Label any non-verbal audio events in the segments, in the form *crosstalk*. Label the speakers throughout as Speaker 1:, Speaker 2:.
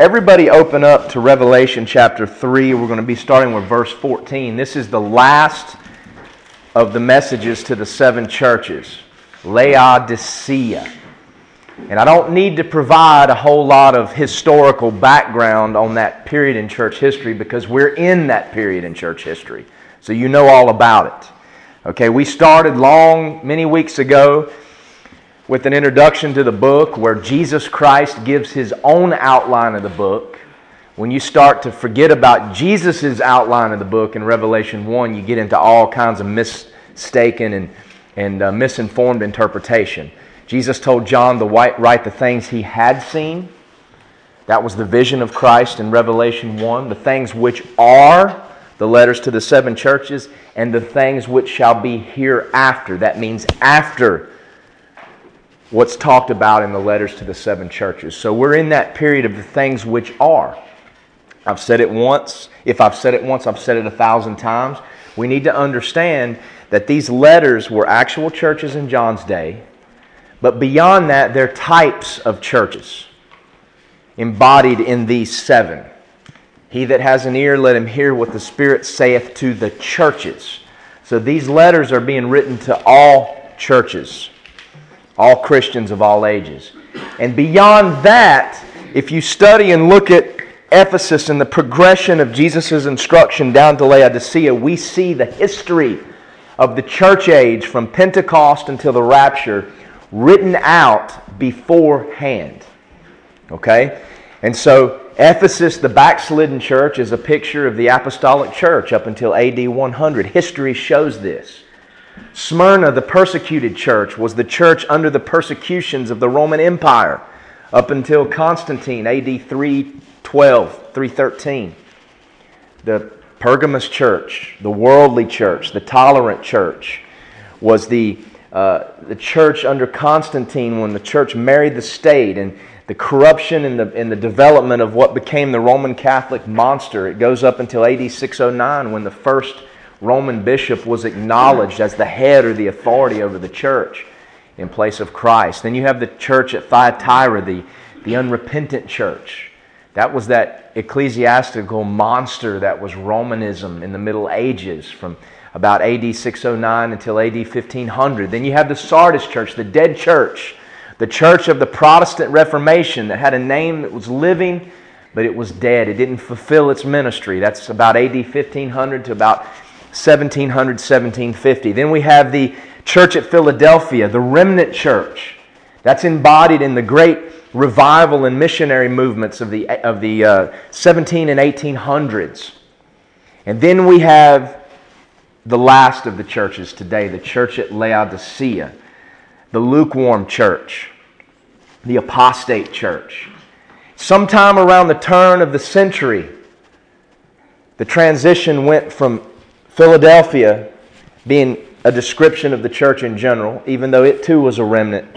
Speaker 1: everybody open up to Revelation chapter 3. We're going to be starting with verse 14. This is the last of the messages to the seven churches Laodicea. And I don't need to provide a whole lot of historical background on that period in church history because we're in that period in church history. So you know all about it. Okay, we started long, many weeks ago with an introduction to the book where Jesus Christ gives his own outline of the book. When you start to forget about Jesus' outline of the book in Revelation 1, you get into all kinds of mistaken and, and uh, misinformed interpretation. Jesus told John to write the things he had seen. That was the vision of Christ in Revelation 1. The things which are, the letters to the seven churches, and the things which shall be hereafter. That means after what's talked about in the letters to the seven churches. So we're in that period of the things which are. I've said it once. If I've said it once, I've said it a thousand times. We need to understand that these letters were actual churches in John's day but beyond that, they're types of churches embodied in these seven. He that has an ear, let him hear what the Spirit saith to the churches. So these letters are being written to all churches, all Christians of all ages. And beyond that, if you study and look at Ephesus and the progression of Jesus' instruction down to Laodicea, we see the history of the church age from Pentecost until the rapture written out beforehand. Okay? And so, Ephesus, the backslidden church, is a picture of the apostolic church up until AD 100. History shows this. Smyrna, the persecuted church, was the church under the persecutions of the Roman Empire up until Constantine, AD 312, 313. The Pergamus church, the worldly church, the tolerant church, was the uh, the church under Constantine, when the church married the state, and the corruption and the, and the development of what became the Roman Catholic monster. It goes up until AD 609 when the first Roman bishop was acknowledged as the head or the authority over the church in place of Christ. Then you have the church at Thyatira, the, the unrepentant church. That was that ecclesiastical monster that was Romanism in the Middle Ages from about AD 609 until AD 1500. Then you have the Sardis church, the dead church, the church of the Protestant Reformation that had a name that was living, but it was dead. It didn't fulfill its ministry. That's about AD 1500 to about 1700, 1750. Then we have the church at Philadelphia, the remnant church. That's embodied in the great revival and missionary movements of the, of the uh, 17 and 1800s. And then we have the last of the churches today, the church at Laodicea, the lukewarm church, the apostate church. Sometime around the turn of the century, the transition went from Philadelphia being a description of the church in general, even though it too was a remnant,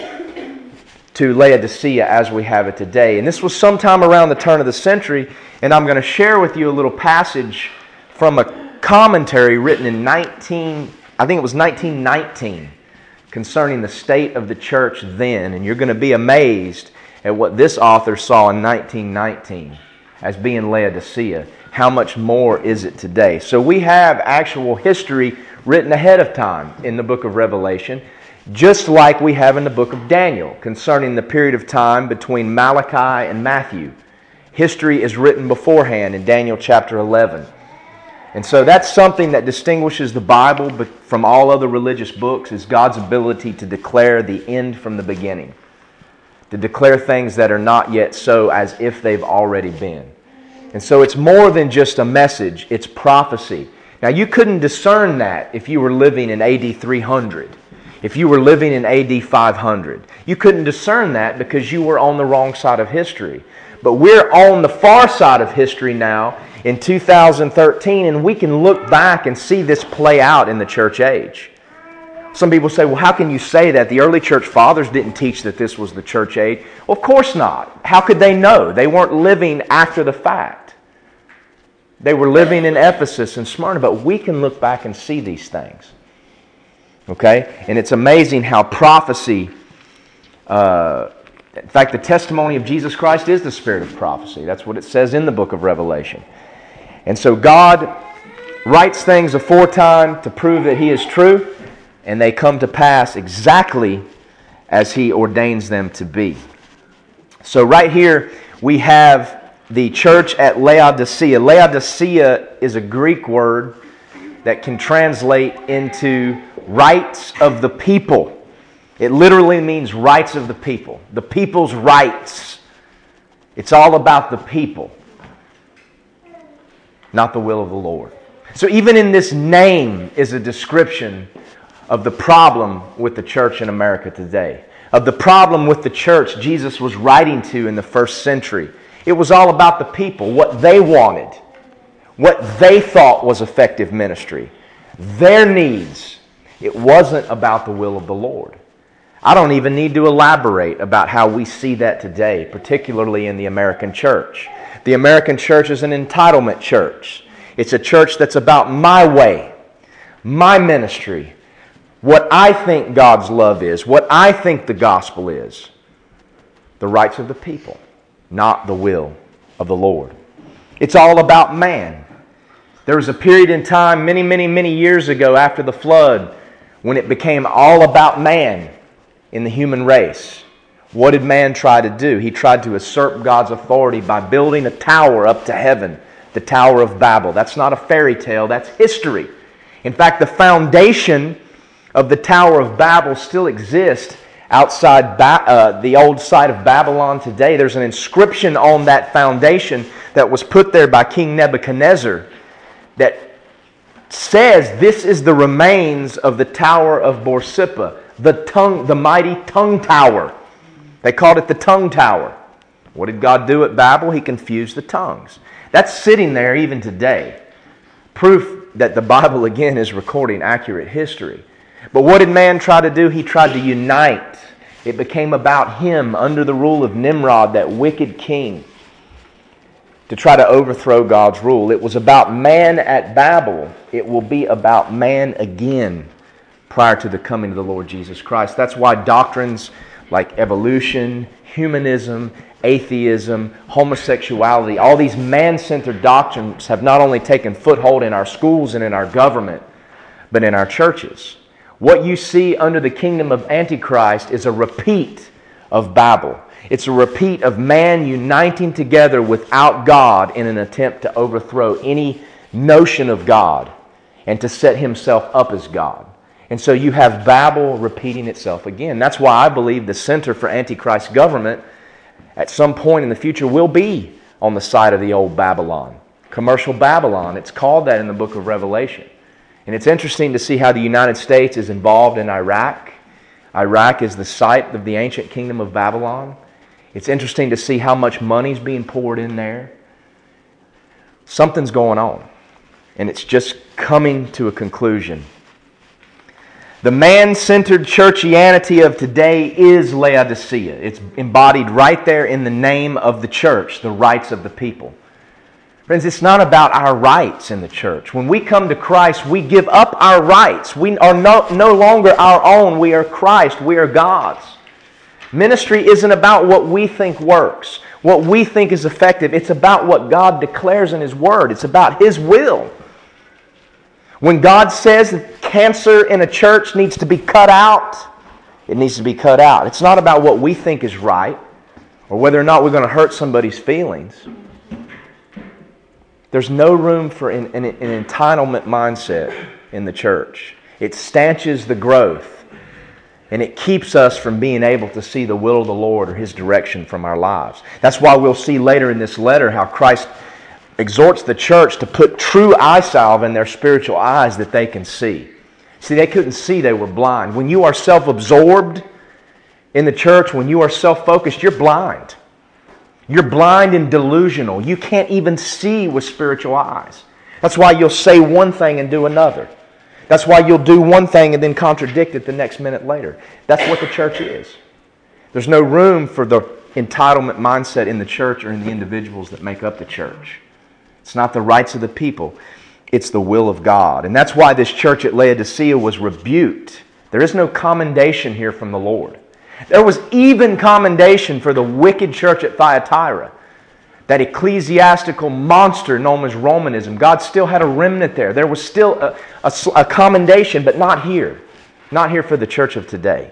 Speaker 1: to Laodicea as we have it today. And this was sometime around the turn of the century, and I'm going to share with you a little passage from a commentary written in 19, I think it was 1919, concerning the state of the church then. And you're going to be amazed at what this author saw in 1919 as being Laodicea. How much more is it today? So we have actual history written ahead of time in the book of Revelation, just like we have in the book of Daniel concerning the period of time between Malachi and Matthew. History is written beforehand in Daniel chapter 11. And so that's something that distinguishes the Bible from all other religious books is God's ability to declare the end from the beginning. To declare things that are not yet so as if they've already been. And so it's more than just a message, it's prophecy. Now you couldn't discern that if you were living in AD 300. If you were living in AD 500. You couldn't discern that because you were on the wrong side of history. But we're on the far side of history now in 2013, and we can look back and see this play out in the church age. Some people say, well, how can you say that? The early church fathers didn't teach that this was the church age. Well, of course not. How could they know? They weren't living after the fact. They were living in Ephesus and Smyrna, but we can look back and see these things. Okay? And it's amazing how prophecy uh, In fact, the testimony of Jesus Christ is the spirit of prophecy. That's what it says in the book of Revelation. And so God writes things aforetime to prove that He is true, and they come to pass exactly as He ordains them to be. So, right here, we have the church at Laodicea. Laodicea is a Greek word that can translate into rights of the people. It literally means rights of the people, the people's rights. It's all about the people, not the will of the Lord. So, even in this name is a description of the problem with the church in America today of the problem with the church Jesus was writing to in the first century. It was all about the people, what they wanted, what they thought was effective ministry, their needs. It wasn't about the will of the Lord. I don't even need to elaborate about how we see that today, particularly in the American church. The American church is an entitlement church. It's a church that's about my way, my ministry, what I think God's love is, what I think the gospel is. The rights of the people, not the will of the Lord. It's all about man. There was a period in time, many, many, many years ago after the flood, when it became all about man in the human race. What did man try to do? He tried to usurp God's authority by building a tower up to heaven, the Tower of Babel. That's not a fairy tale, that's history. In fact, the foundation of the Tower of Babel still exist outside ba- uh, the old site of Babylon today. There's an inscription on that foundation that was put there by King Nebuchadnezzar that says this is the remains of the Tower of Borsippa, the, tongue, the mighty tongue tower. They called it the tongue tower. What did God do at Babel? He confused the tongues. That's sitting there even today. Proof that the Bible, again, is recording accurate history. But what did man try to do? He tried to unite. It became about him under the rule of Nimrod, that wicked king, to try to overthrow God's rule. It was about man at Babel. It will be about man again prior to the coming of the Lord Jesus Christ. That's why doctrines like evolution, humanism, atheism, homosexuality, all these man centered doctrines have not only taken foothold in our schools and in our government, but in our churches. What you see under the kingdom of Antichrist is a repeat of Babel. It's a repeat of man uniting together without God in an attempt to overthrow any notion of God and to set himself up as God. And so you have Babel repeating itself again. That's why I believe the center for Antichrist government at some point in the future will be on the side of the old Babylon. Commercial Babylon. It's called that in the book of Revelation. And it's interesting to see how the United States is involved in Iraq. Iraq is the site of the ancient kingdom of Babylon. It's interesting to see how much money's being poured in there. Something's going on, and it's just coming to a conclusion. The man centered churchianity of today is Laodicea. It's embodied right there in the name of the church, the rights of the people. Friends, it's not about our rights in the church. When we come to Christ, we give up our rights. We are no, no longer our own. We are Christ. We are God's. Ministry isn't about what we think works, what we think is effective. It's about what God declares in His Word, it's about His will. When God says that cancer in a church needs to be cut out, it needs to be cut out. It's not about what we think is right or whether or not we're going to hurt somebody's feelings. There's no room for an, an, an entitlement mindset in the church. It stanches the growth and it keeps us from being able to see the will of the Lord or His direction from our lives. That's why we'll see later in this letter how Christ exhorts the church to put true eye salve in their spiritual eyes that they can see. See, they couldn't see, they were blind. When you are self absorbed in the church, when you are self focused, you're blind. You're blind and delusional. You can't even see with spiritual eyes. That's why you'll say one thing and do another. That's why you'll do one thing and then contradict it the next minute later. That's what the church is. There's no room for the entitlement mindset in the church or in the individuals that make up the church. It's not the rights of the people, it's the will of God. And that's why this church at Laodicea was rebuked. There is no commendation here from the Lord. There was even commendation for the wicked church at Thyatira, that ecclesiastical monster known as Romanism. God still had a remnant there. There was still a, a, a commendation, but not here. Not here for the church of today.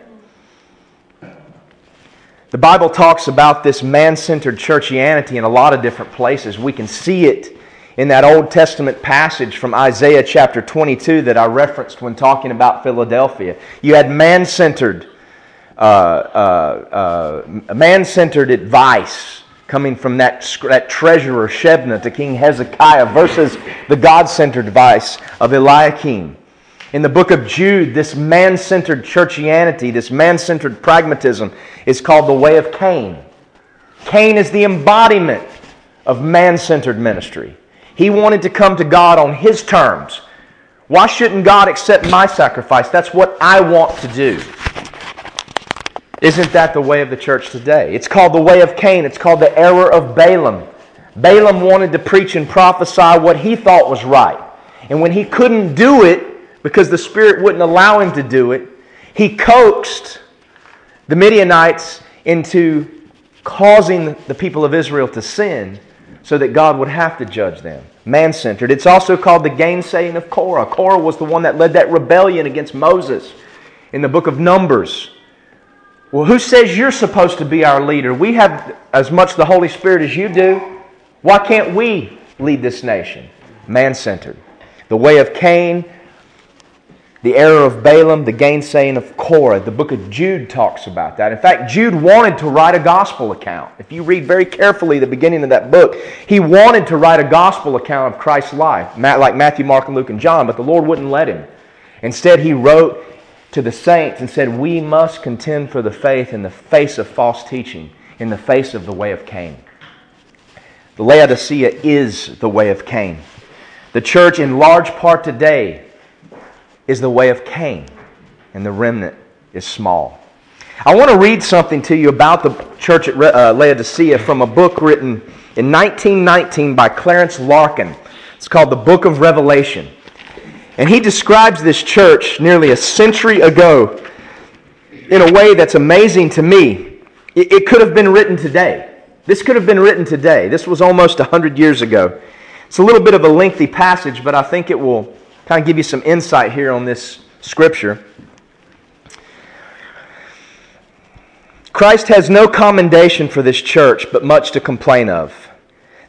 Speaker 1: The Bible talks about this man centered churchianity in a lot of different places. We can see it in that Old Testament passage from Isaiah chapter 22 that I referenced when talking about Philadelphia. You had man centered. Uh, uh, uh, man-centered advice coming from that, that treasurer Shebna to King Hezekiah versus the God-centered advice of Eliakim. In the book of Jude, this man centered churchianity, this man centered pragmatism, is called the way of Cain. Cain is the embodiment of man centered ministry. He wanted to come to God on his terms. Why shouldn't God accept my sacrifice? That's what I want to do. Isn't that the way of the church today? It's called the way of Cain, it's called the error of Balaam. Balaam wanted to preach and prophesy what he thought was right. And when he couldn't do it, because the Spirit wouldn't allow him to do it, he coaxed the Midianites into causing the people of Israel to sin so that God would have to judge them. Man centered. It's also called the gainsaying of Korah. Korah was the one that led that rebellion against Moses in the book of Numbers. Well, who says you're supposed to be our leader? We have as much the Holy Spirit as you do. Why can't we lead this nation? Man centered. The way of Cain the error of Balaam, the gainsaying of Korah. The book of Jude talks about that. In fact, Jude wanted to write a gospel account. If you read very carefully the beginning of that book, he wanted to write a gospel account of Christ's life, like Matthew, Mark, and Luke, and John, but the Lord wouldn't let him. Instead, he wrote to the saints and said, We must contend for the faith in the face of false teaching, in the face of the way of Cain. The Laodicea is the way of Cain. The church, in large part today, is the way of Cain, and the remnant is small. I want to read something to you about the church at uh, Laodicea from a book written in 1919 by Clarence Larkin. It's called The Book of Revelation. And he describes this church nearly a century ago in a way that's amazing to me. It, could have been written today. This could have been written today. This was almost 100 years ago. It's a little bit of a lengthy passage, but I think it will kind of give you some insight here on this scripture. Christ has no commendation for this church, but much to complain of.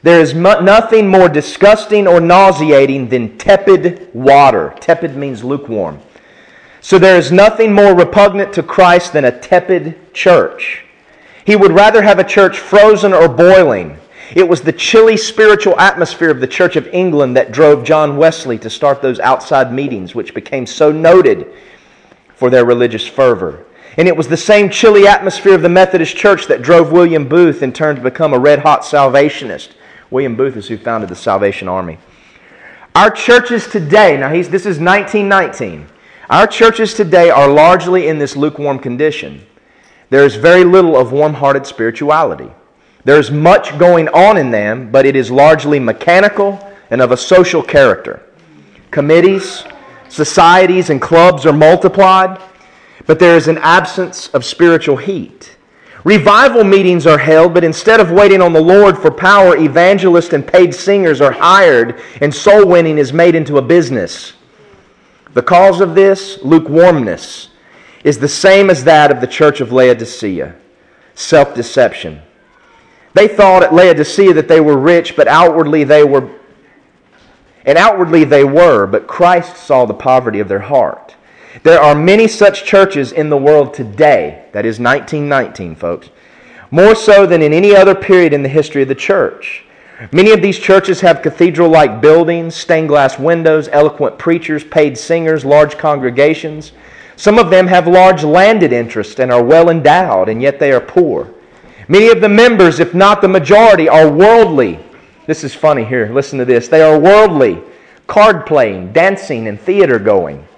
Speaker 1: There is nothing more disgusting or nauseating than tepid water. Tepid means lukewarm. So there is nothing more repugnant to Christ than a tepid church. He would rather have a church frozen or boiling it was the chilly spiritual atmosphere of the Church of England that drove John Wesley to start those outside meetings, which became so noted for their religious fervor. And it was the same chilly atmosphere of the Methodist Church that drove William Booth in turn to become a red hot salvationist. William Booth is who founded the Salvation Army. Our churches today, now he's, this is 1919, our churches today are largely in this lukewarm condition. There is very little of warm hearted spirituality. There's much going on in them, but it is largely mechanical and of a social character. Committees, societies, and clubs are multiplied, but there is an absence of spiritual heat. Revival meetings are held, but instead of waiting on the Lord for power, evangelists and paid singers are hired, and soul winning is made into a business. The cause of this, lukewarmness, is the same as that of the church of Laodicea self deception. They thought at Laodicea that they were rich, but outwardly they were, and outwardly they were, but Christ saw the poverty of their heart. There are many such churches in the world today, that is 1919, folks, more so than in any other period in the history of the church. Many of these churches have cathedral like buildings, stained glass windows, eloquent preachers, paid singers, large congregations. Some of them have large landed interests and are well endowed, and yet they are poor. Many of the members, if not the majority, are worldly. This is funny here. Listen to this. They are worldly, card playing, dancing, and theater going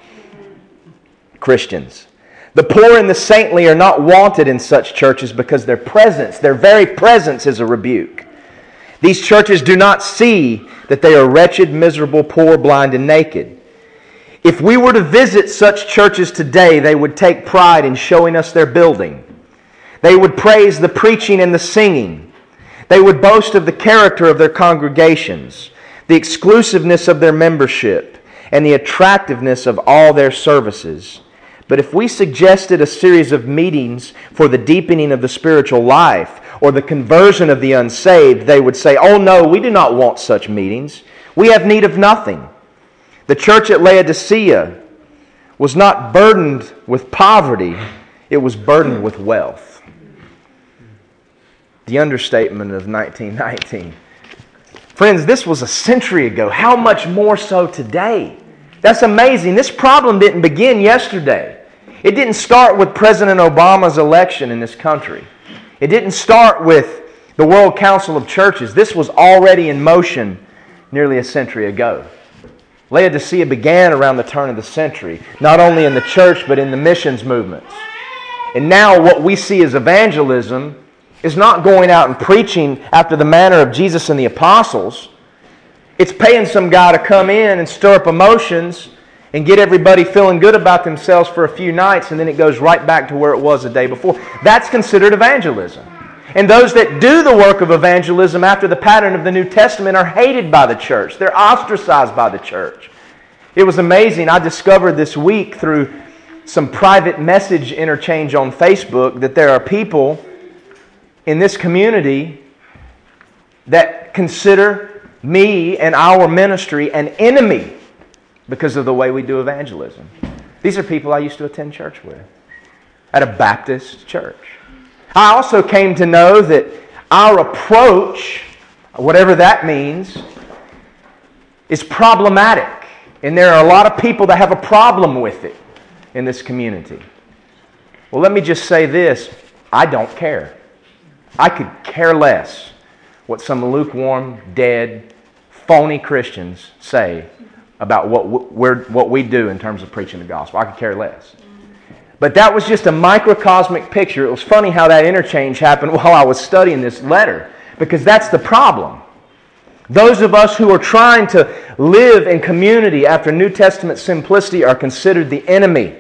Speaker 1: Christians. The poor and the saintly are not wanted in such churches because their presence, their very presence, is a rebuke. These churches do not see that they are wretched, miserable, poor, blind, and naked. If we were to visit such churches today, they would take pride in showing us their building They would praise the preaching and the singing. They would boast of the character of their congregations, the exclusiveness of their membership, and the attractiveness of all their services. But if we suggested a series of meetings for the deepening of the spiritual life or the conversion of the unsaved, they would say, Oh no, we do not want such meetings. We have need of nothing. The church at Laodicea was not burdened with poverty, it was burdened with wealth. The understatement of 1919. Friends, this was a century ago. How much more so today? That's amazing. This problem didn't begin yesterday. It didn't start with President Obama's election in this country. It didn't start with the World Council of Churches. This was already in motion nearly a century ago. Laodicea began around the turn of the century, not only in the church, but in the missions movements. And now, what we see as evangelism is not going out and preaching after the manner of Jesus and the apostles. It's paying some guy to come in and stir up emotions and get everybody feeling good about themselves for a few nights, and then it goes right back to where it was the day before. That's considered evangelism. And those that do the work of evangelism after the pattern of the New Testament are hated by the church. They're ostracized by the church. It was amazing. I discovered this week through some private message interchange on Facebook that there are people in this community that consider me and our ministry an enemy because of the way we do evangelism. These are people I used to attend church with at a Baptist church. I also came to know that our approach, whatever that means, is problematic. And there are a lot of people that have a problem with it in this community. Well, let me just say this I don't care. I could care less what some lukewarm, dead, phony Christians say about what, we're, what we do in terms of preaching the gospel. I could care less. But that was just a microcosmic picture. It was funny how that interchange happened *laughs* while I was studying this letter, because that's the problem. Those of us who are trying to live in community after New Testament simplicity are considered the enemy.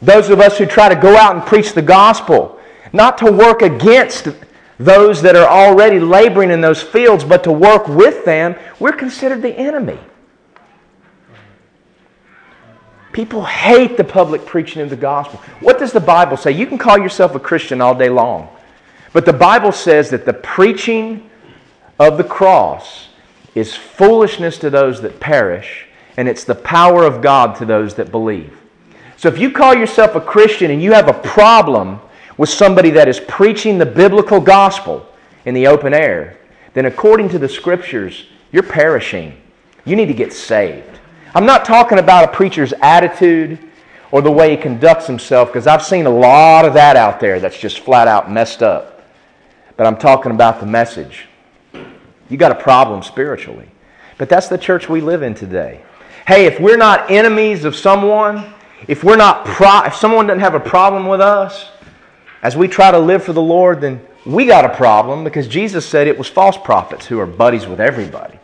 Speaker 1: Those of us who try to go out and preach the gospel, not to work against those that are already laboring in those fields, but to work with them, we're considered the enemy. People hate the public preaching of the gospel. What does the Bible say? You can call yourself a Christian all day long, but the Bible says that the preaching of the cross is foolishness to those that perish, and it's the power of God to those that believe. So if you call yourself a Christian and you have a problem with somebody that is preaching the biblical gospel in the open air, then according to the scriptures, you're perishing. You need to get saved. I'm not talking about a preacher's attitude or the way he conducts himself, because I've seen a lot of that out there that's just flat out messed up. But I'm talking about the message. You got a problem spiritually. But that's the church we live in today. Hey, if we're not enemies of someone, if we're not pro- if someone doesn't have a problem with us, as we try to live for the Lord, then we got a problem because Jesus said it was false prophets who are buddies with everybody.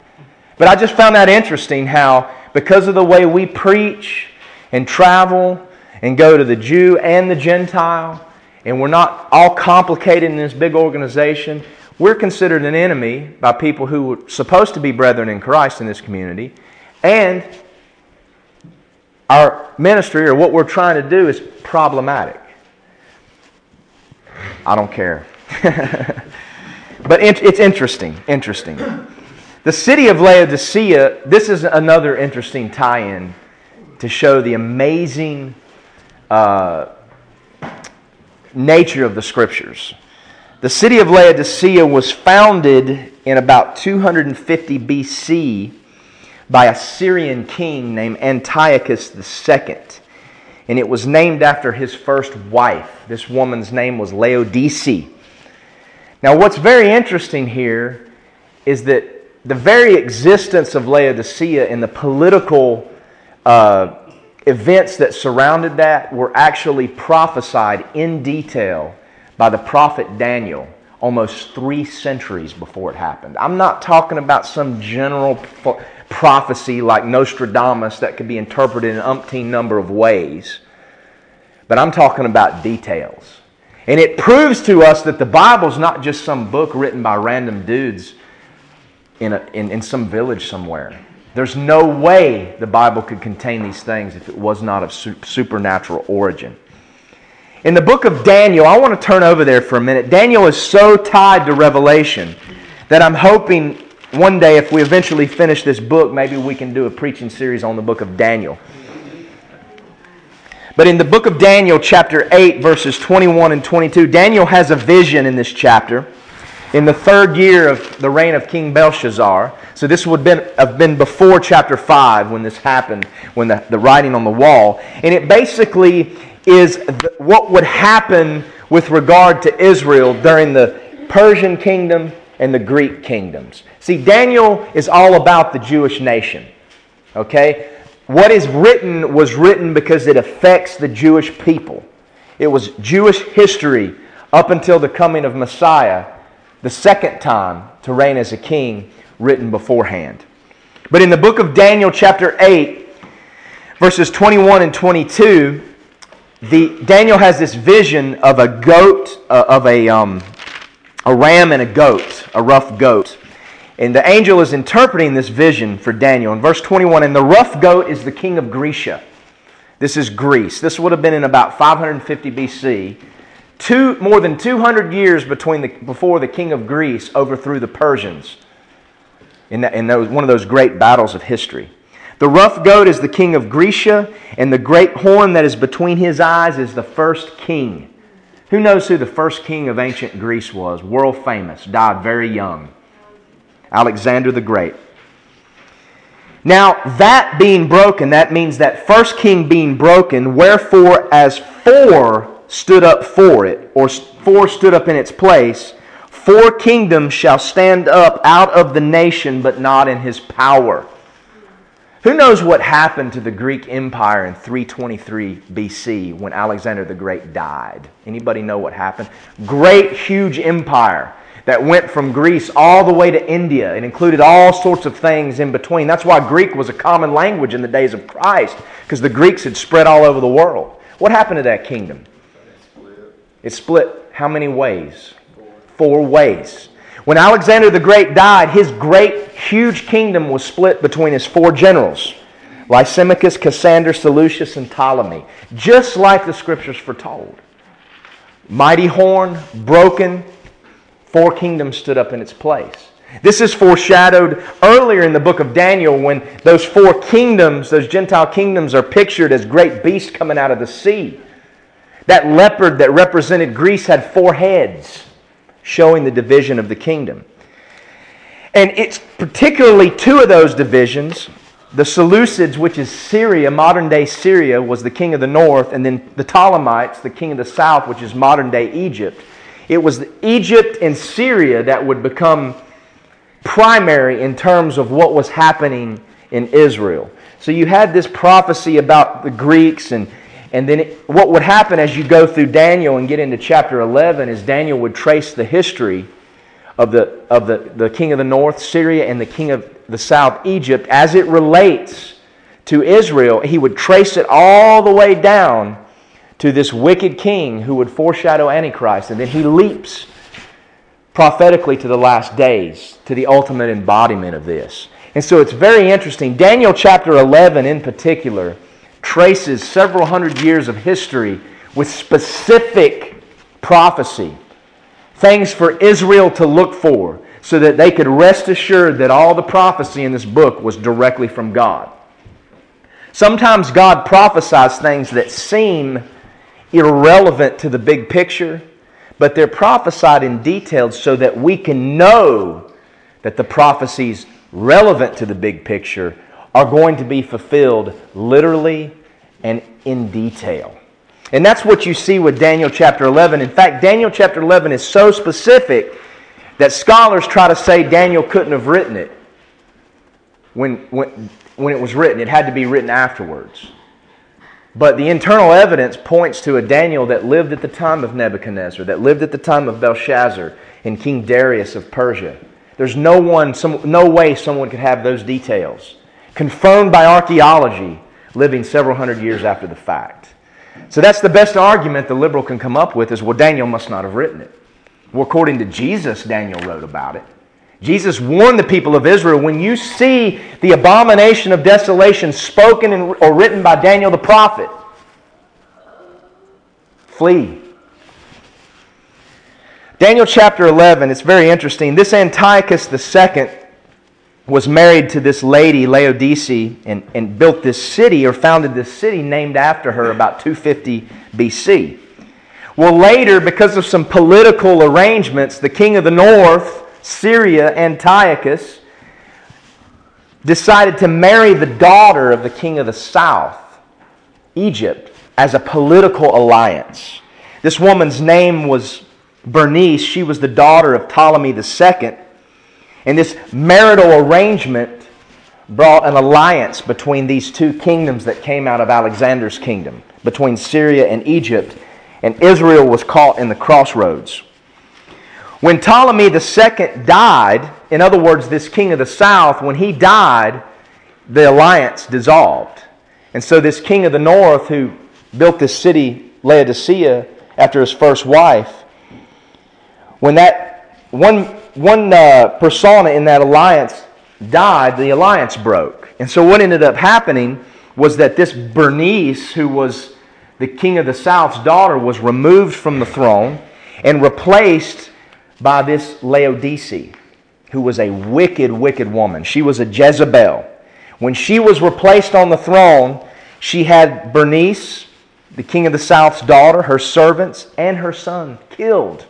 Speaker 1: But I just found that interesting how because of the way we preach and travel and go to the Jew and the Gentile, and we're not all complicated in this big organization, we're considered an enemy by people who are supposed to be brethren in Christ in this community. And our ministry or what we're trying to do is problematic. I don't care. *laughs* but it's interesting. Interesting. The city of Laodicea, this is another interesting tie in to show the amazing uh, nature of the scriptures. The city of Laodicea was founded in about 250 BC by a Syrian king named Antiochus II. And it was named after his first wife. This woman's name was Laodice. Now, what's very interesting here is that the very existence of Laodicea and the political uh, events that surrounded that were actually prophesied in detail by the prophet Daniel almost three centuries before it happened. I'm not talking about some general prophecy like Nostradamus that could be interpreted in an umpteen number of ways, but I'm talking about details. And it proves to us that the Bible's not just some book written by random dudes in, a, in, in some village somewhere. There's no way the Bible could contain these things if it was not of supernatural origin. In the book of Daniel, I want to turn over there for a minute. Daniel is so tied to Revelation that I'm hoping one day, if we eventually finish this book, maybe we can do a preaching series on the book of Daniel. But in the book of Daniel, chapter 8, verses 21 and 22, Daniel has a vision in this chapter in the third year of the reign of King Belshazzar. So this would have been before chapter 5 when this happened, when the, the writing on the wall. And it basically is what would happen with regard to Israel during the Persian kingdom and the Greek kingdoms. See, Daniel is all about the Jewish nation. Okay? What is written was written because it affects the Jewish people. It was Jewish history up until the coming of Messiah, the second time to reign as a king, written beforehand. But in the book of Daniel, chapter 8, verses 21 and 22, the, Daniel has this vision of a goat, uh, of a, um, a ram and a goat, a rough goat. And the angel is interpreting this vision for Daniel. In verse 21, and the rough goat is the king of Grecia. This is Greece. This would have been in about 550 BC. Two, more than 200 years between the, before the king of Greece overthrew the Persians in, that, in those, one of those great battles of history. The rough goat is the king of Grecia, and the great horn that is between his eyes is the first king. Who knows who the first king of ancient Greece was? World famous, died very young. Alexander the Great. Now, that being broken, that means that first king being broken, wherefore, as four stood up for it, or four stood up in its place, four kingdoms shall stand up out of the nation, but not in his power. Who knows what happened to the Greek Empire in 323 BC when Alexander the Great died? Anybody know what happened? Great, huge empire that went from Greece all the way to India. It included all sorts of things in between. That's why Greek was a common language in the days of Christ, because the Greeks had spread all over the world. What happened to that kingdom? It split how many ways? Four ways. When Alexander the Great died, his great, huge kingdom was split between his four generals Lysimachus, Cassander, Seleucus, and Ptolemy, just like the scriptures foretold. Mighty horn, broken, four kingdoms stood up in its place. This is foreshadowed earlier in the book of Daniel when those four kingdoms, those Gentile kingdoms, are pictured as great beasts coming out of the sea. That leopard that represented Greece had four heads showing the division of the kingdom. And it's particularly two of those divisions. The Seleucids, which is Syria, modern day Syria, was the king of the north, and then the Ptolemies, the king of the south, which is modern day Egypt. It was Egypt and Syria that would become primary in terms of what was happening in Israel. So you had this prophecy about the Greeks and and then it, what would happen as you go through Daniel and get into chapter 11 is Daniel would trace the history of, the, of the, the king of the north, Syria, and the king of the south, Egypt, as it relates to Israel. He would trace it all the way down to this wicked king who would foreshadow Antichrist. And then he leaps prophetically to the last days, to the ultimate embodiment of this. And so it's very interesting. Daniel chapter 11 in particular traces several hundred years of history with specific prophecy, things for Israel to look for, so that they could rest assured that all the prophecy in this book was directly from God. Sometimes God prophesies things that seem irrelevant to the big picture, but they're prophesied in detail so that we can know that the prophecies relevant to the big picture are going to be fulfilled literally and in detail. And that's what you see with Daniel chapter 11. In fact, Daniel chapter 11 is so specific that scholars try to say Daniel couldn't have written it when, when, when it was written. It had to be written afterwards. But the internal evidence points to a Daniel that lived at the time of Nebuchadnezzar, that lived at the time of Belshazzar and King Darius of Persia. There's no, one, some, no way someone could have those details confirmed by archaeology living several hundred years after the fact. So that's the best argument the liberal can come up with is, well, Daniel must not have written it. Well, according to Jesus, Daniel wrote about it. Jesus warned the people of Israel when you see the abomination of desolation spoken or written by Daniel the prophet, flee. Daniel chapter 11, it's very interesting. This Antiochus II was married to this lady, Laodice, and, and built this city or founded this city named after her about 250 BC. Well, later, because of some political arrangements, the king of the north, Syria, Antiochus, decided to marry the daughter of the king of the south, Egypt, as a political alliance. This woman's name was Bernice. She was the daughter of Ptolemy II. And this marital arrangement brought an alliance between these two kingdoms that came out of Alexander's kingdom, between Syria and Egypt. And Israel was caught in the crossroads. When Ptolemy II died, in other words, this king of the south, when he died, the alliance dissolved. And so, this king of the north, who built this city, Laodicea, after his first wife, when that one, one uh, persona in that alliance died, the alliance broke. And so what ended up happening was that this Bernice, who was the king of the south's daughter, was removed from the throne and replaced by this Laodice, who was a wicked, wicked woman. She was a Jezebel. When she was replaced on the throne, she had Bernice, the king of the south's daughter, her servants, and her son killed.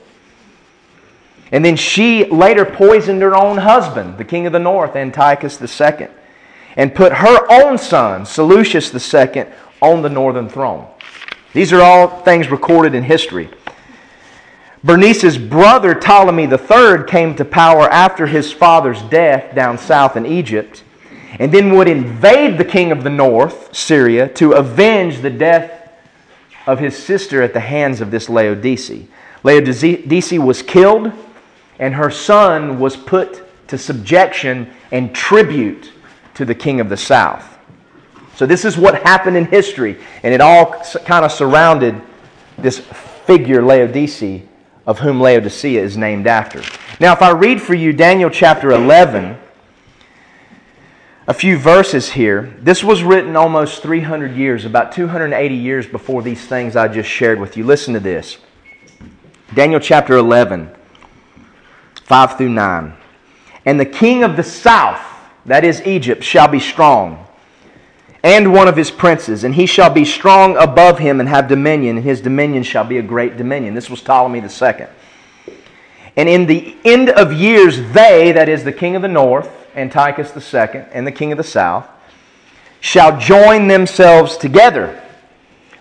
Speaker 1: And then she later poisoned her own husband, the king of the north, Antiochus II, and put her own son, Seleucus II, on the northern throne. These are all things recorded in history. Bernice's brother Ptolemy III came to power after his father's death down south in Egypt, and then would invade the king of the north, Syria, to avenge the death of his sister at the hands of this Laodice. Laodice was killed and her son was put to subjection and tribute to the king of the south. So, this is what happened in history, and it all kind of surrounded this figure, Laodice, of whom Laodicea is named after. Now, if I read for you Daniel chapter 11, a few verses here. This was written almost 300 years, about 280 years before these things I just shared with you. Listen to this Daniel chapter 11. 5 through 9. And the king of the south, that is Egypt, shall be strong, and one of his princes, and he shall be strong above him and have dominion, and his dominion shall be a great dominion. This was Ptolemy II. And in the end of years, they, that is the king of the north, Antiochus II, and the king of the south, shall join themselves together.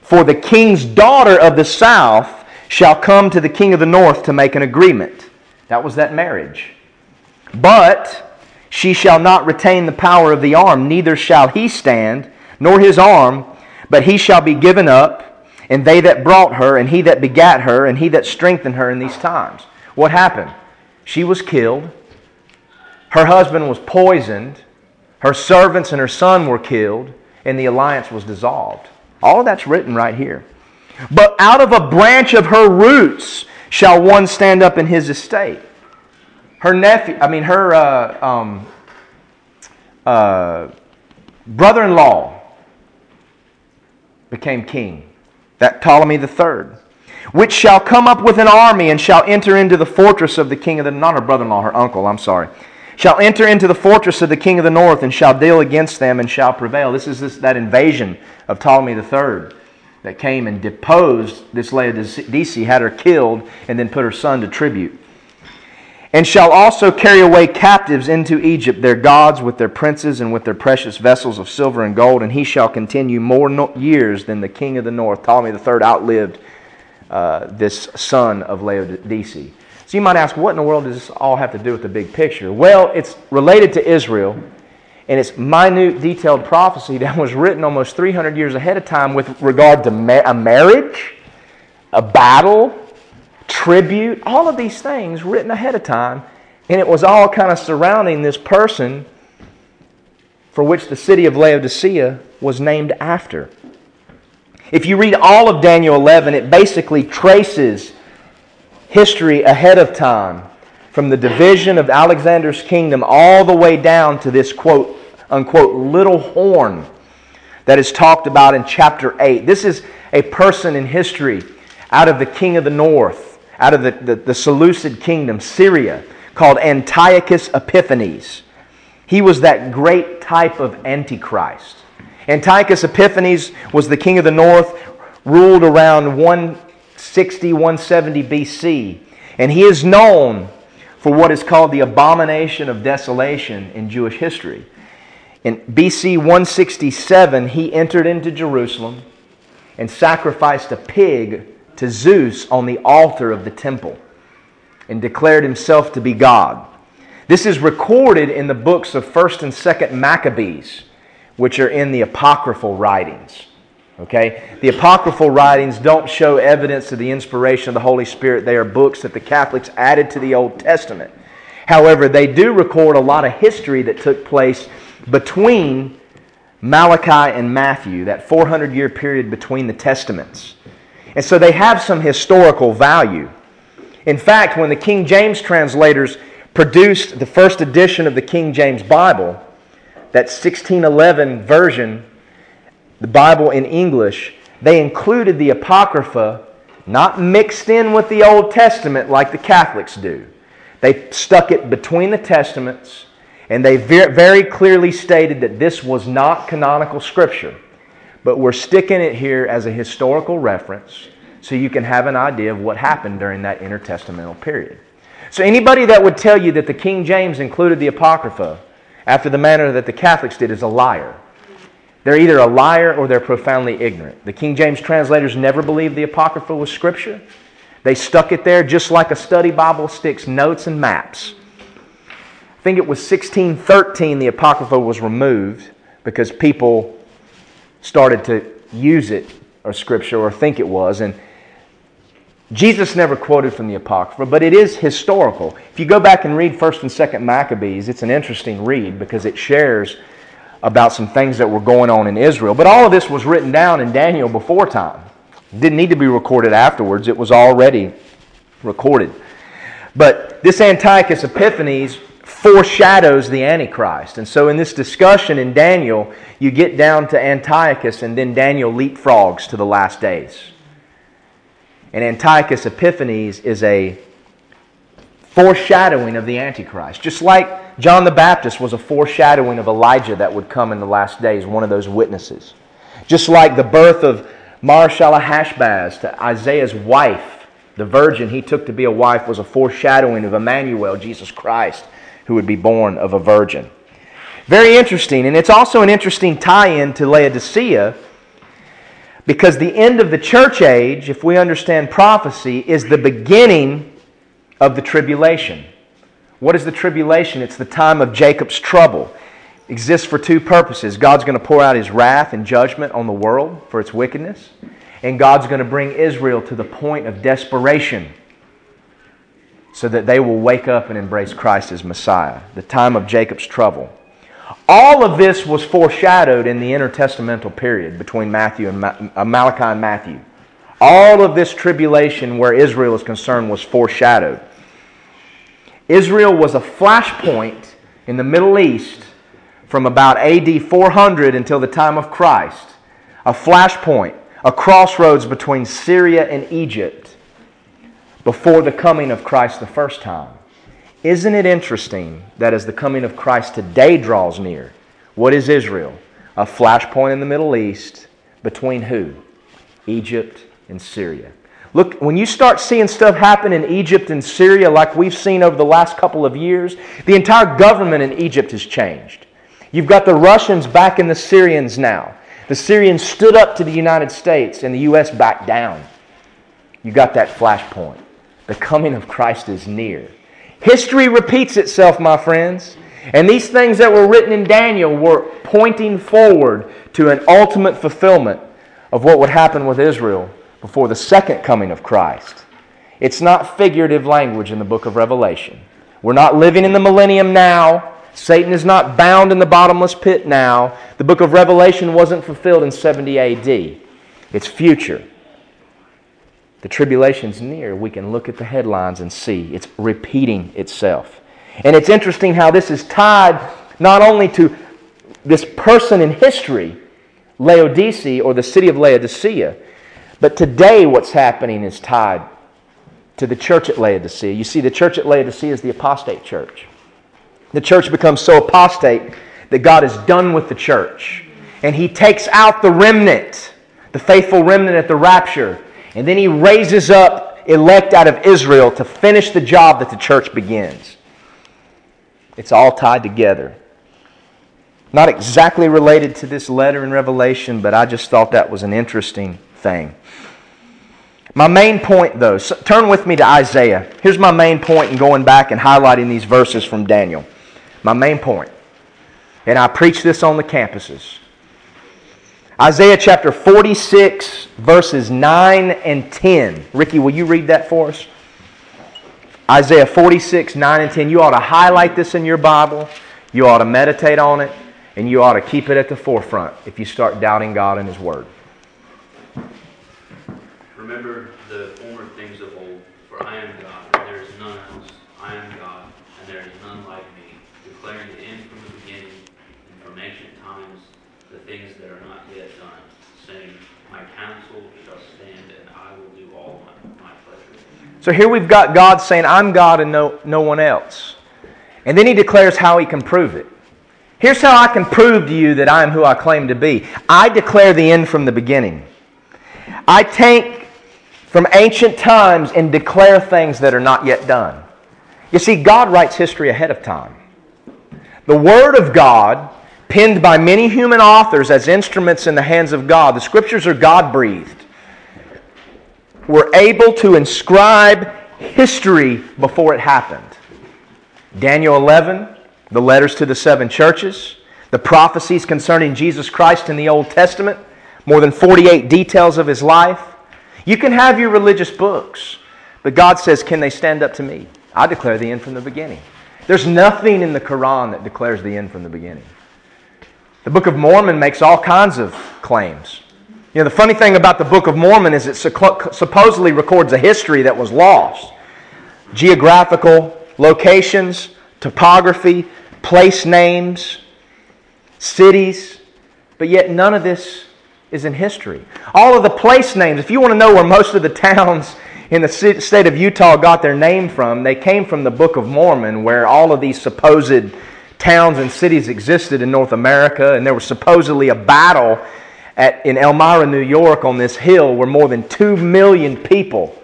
Speaker 1: For the king's daughter of the south shall come to the king of the north to make an agreement. That was that marriage. But she shall not retain the power of the arm, neither shall he stand, nor his arm, but he shall be given up, and they that brought her, and he that begat her, and he that strengthened her in these times. What happened? She was killed. Her husband was poisoned. Her servants and her son were killed, and the alliance was dissolved. All of that's written right here. But out of a branch of her roots shall one stand up in his estate. Her nephew, I mean, her uh, um, uh, brother in law became king, that Ptolemy the third, which shall come up with an army and shall enter into the fortress of the king of the, not her brother in law, her uncle, I'm sorry, shall enter into the fortress of the king of the north and shall deal against them and shall prevail. This is this, that invasion of Ptolemy the third that came and deposed this Laodice, had her killed, and then put her son to tribute. And shall also carry away captives into Egypt their gods with their princes and with their precious vessels of silver and gold, and he shall continue more no- years than the king of the north. Ptolemy III outlived uh, this son of Laodice. So you might ask, what in the world does this all have to do with the big picture? Well, it's related to Israel and it's minute, detailed prophecy that was written almost 300 years ahead of time with regard to ma- a marriage, a battle, tribute, all of these things written ahead of time. And it was all kind of surrounding this person for which the city of Laodicea was named after. If you read all of Daniel 11, it basically traces history ahead of time from the division of Alexander's kingdom all the way down to this quote unquote little horn that is talked about in chapter 8. This is a person in history out of the king of the north, out of the, the, the Seleucid kingdom, Syria, called Antiochus Epiphanes. He was that great type of Antichrist. Antiochus Epiphanes was the king of the north, ruled around 160, 170 BC. And he is known for what is called the abomination of desolation in Jewish history. In BC 167, he entered into Jerusalem and sacrificed a pig to Zeus on the altar of the temple and declared himself to be God. This is recorded in the books of 1st and 2nd Maccabees, which are in the apocryphal writings. Okay? The apocryphal writings don't show evidence of the inspiration of the Holy Spirit. They are books that the Catholics added to the Old Testament. However, they do record a lot of history that took place between Malachi and Matthew, that 400 year period between the Testaments. And so they have some historical value. In fact, when the King James translators produced the first edition of the King James Bible, that 1611 version, the Bible in English, they included the Apocrypha not mixed in with the Old Testament like the Catholics do. They stuck it between the Testaments and they very clearly stated that this was not canonical scripture. But we're sticking it here as a historical reference so you can have an idea of what happened during that intertestamental period. So, anybody that would tell you that the King James included the Apocrypha after the manner that the Catholics did is a liar. They're either a liar or they're profoundly ignorant. The King James translators never believed the Apocrypha was Scripture. They stuck it there just like a study Bible sticks notes and maps. Think it was 1613 the Apocrypha was removed because people started to use it or Scripture or think it was. And Jesus never quoted from the Apocrypha, but it is historical. If you go back and read 1st and 2nd Maccabees, it's an interesting read because it shares about some things that were going on in Israel. But all of this was written down in Daniel before time. It didn't need to be recorded afterwards, it was already recorded. But this Antiochus Epiphanes foreshadows the Antichrist. And so in this discussion in Daniel, you get down to Antiochus, and then Daniel leapfrogs to the last days. And Antiochus Epiphanes is a foreshadowing of the Antichrist. Just like John the Baptist was a foreshadowing of Elijah that would come in the last days, one of those witnesses. Just like the birth of Maher-shalal-hash-baz to Isaiah's wife, the virgin he took to be a wife, was a foreshadowing of Emmanuel, Jesus Christ, who would be born of a virgin. Very interesting, and it's also an interesting tie in to Laodicea because the end of the church age, if we understand prophecy, is the beginning of the tribulation. What is the tribulation? It's the time of Jacob's trouble. It exists for two purposes. God's going to pour out his wrath and judgment on the world for its wickedness, and God's going to bring Israel to the point of desperation so that they will wake up and embrace Christ as Messiah, the time of Jacob's trouble. All of this was foreshadowed in the intertestamental period between Matthew and Ma- uh, Malachi and Matthew. All of this tribulation where Israel is concerned was foreshadowed. Israel was a flashpoint in the Middle East from about AD 400 until the time of Christ. A flashpoint, a crossroads between Syria and Egypt before the coming of Christ the first time. Isn't it interesting that as the coming of Christ today draws near, what is Israel? A flashpoint in the Middle East between who? Egypt and Syria. Look, when you start seeing stuff happen in Egypt and Syria like we've seen over the last couple of years, the entire government in Egypt has changed. You've got the Russians backing the Syrians now. The Syrians stood up to the United States and the U.S. backed down. You got that flashpoint. The coming of Christ is near. History repeats itself, my friends. And these things that were written in Daniel were pointing forward to an ultimate fulfillment of what would happen with Israel before the second coming of Christ. It's not figurative language in the book of Revelation. We're not living in the millennium now. Satan is not bound in the bottomless pit now. The book of Revelation wasn't fulfilled in 70 AD. It's future. The tribulation's near. We can look at the headlines and see it's repeating itself. And it's interesting how this is tied not only to this person in history, Laodicea or the city of Laodicea, but today what's happening is tied to the church at Laodicea. You see, the church at Laodicea is the apostate church. The church becomes so apostate that God is done with the church. And He takes out the remnant, the faithful remnant at the rapture, and then He raises up elect out of Israel to finish the job that the church begins. It's all tied together. Not exactly related to this letter in Revelation, but I just thought that was an interesting thing. My main point, though, so turn with me to Isaiah. Here's my main point in going back and highlighting these verses from Daniel. My main. And I preach this on the campuses. Isaiah chapter 46, verses 9 and 10. Ricky, will you read that for us? Isaiah 46, 9 and 10. You ought to highlight this in your Bible. You ought to meditate on it. And you ought to keep it at the forefront if you start doubting God and His Word.
Speaker 2: Remember the former things of old, for I am God, and there is none else. I am God, and there is none like me, declaring the end from the beginning, and from ancient times the things that are not yet done, saying, My counsel shall stand, and I will do all my, my pleasure.
Speaker 1: So here we've got God saying, I'm God and no, no one else. And then he declares how he can prove it. Here's how I can prove to you that I am who I claim to be. I declare the end from the beginning. I take from ancient times and declare things that are not yet done. You see, God writes history ahead of time. The Word of God, penned by many human authors as instruments in the hands of God, the Scriptures are God breathed, were able to inscribe history before it happened. Daniel 11, the letters to the seven churches, the prophecies concerning Jesus Christ in the Old Testament, more than 48 details of his life you can have your religious books, but God says, Can they stand up to me? I declare the end from the beginning. There's nothing in the Quran that declares the end from the beginning. The Book of Mormon makes all kinds of claims. You know, the funny thing about the Book of Mormon is it supposedly records a history that was lost. Geographical locations, topography, place names, cities, but yet none of this is in history. All of the place names, if you want to know where most of the towns in the state of Utah got their name from, they came from the Book of Mormon, where all of these supposed towns and cities existed in North America, and there was supposedly a battle at, in Elmira, New York, on this hill where more than 2 million people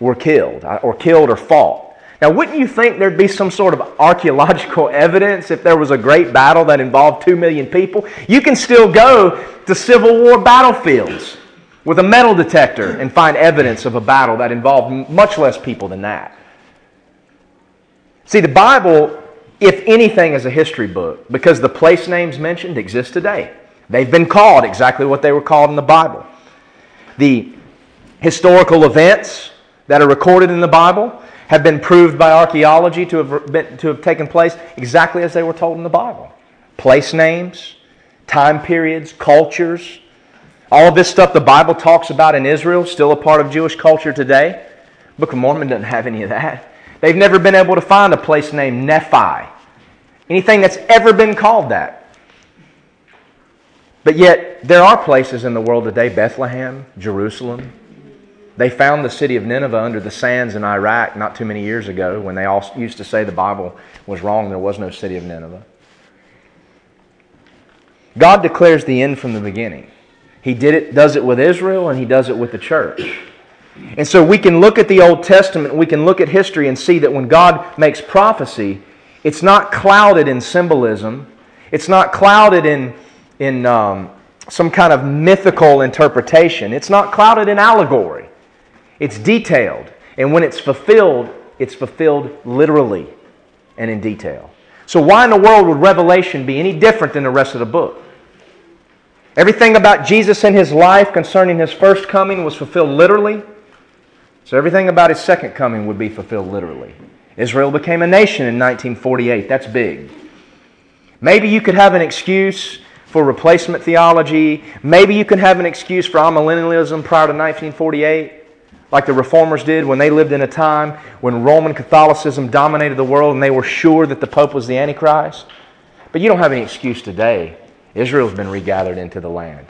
Speaker 1: were killed, uh, or killed or fought. Now, wouldn't you think there'd be some sort of archaeological *laughs* evidence if there was a great battle that involved two million people? You can still go to Civil War battlefields with a metal detector and find evidence of a battle that involved much less people than that. See, the Bible, if anything, is a history book because the place names mentioned exist today. They've been called exactly what they were called in the Bible. The historical events that are recorded in the Bible have been proved by archaeology to have, been, to have taken place exactly as they were told in the Bible. Place names, time periods, cultures, all of this stuff the Bible talks about in Israel, still a part of Jewish culture today. Book of Mormon doesn't have any of that. They've never been able to find a place named Nephi, anything that's ever been called that. But yet, there are places in the world today Bethlehem, Jerusalem, they found the city of Nineveh under the sands in Iraq not too many years ago when they all used to say the Bible was wrong. There was no city of Nineveh. God declares the end from the beginning. He did it, does it with Israel, and He does it with the church. And so we can look at the Old Testament, we can look at history and see that when God makes prophecy, it's not clouded in symbolism, it's not clouded in, in um, some kind of mythical interpretation, it's not clouded in allegory. It's detailed. And when it's fulfilled, it's fulfilled literally and in detail. So, why in the world would Revelation be any different than the rest of the book? Everything about Jesus and his life concerning his first coming was fulfilled literally. So, everything about his second coming would be fulfilled literally. Israel became a nation in 1948. That's big. Maybe you could have an excuse for replacement theology. Maybe you can have an excuse for amillennialism prior to 1948, like the reformers did when they lived in a time when Roman Catholicism dominated the world and they were sure that the Pope was the Antichrist. But you don't have any excuse today. Israel's been regathered into the land.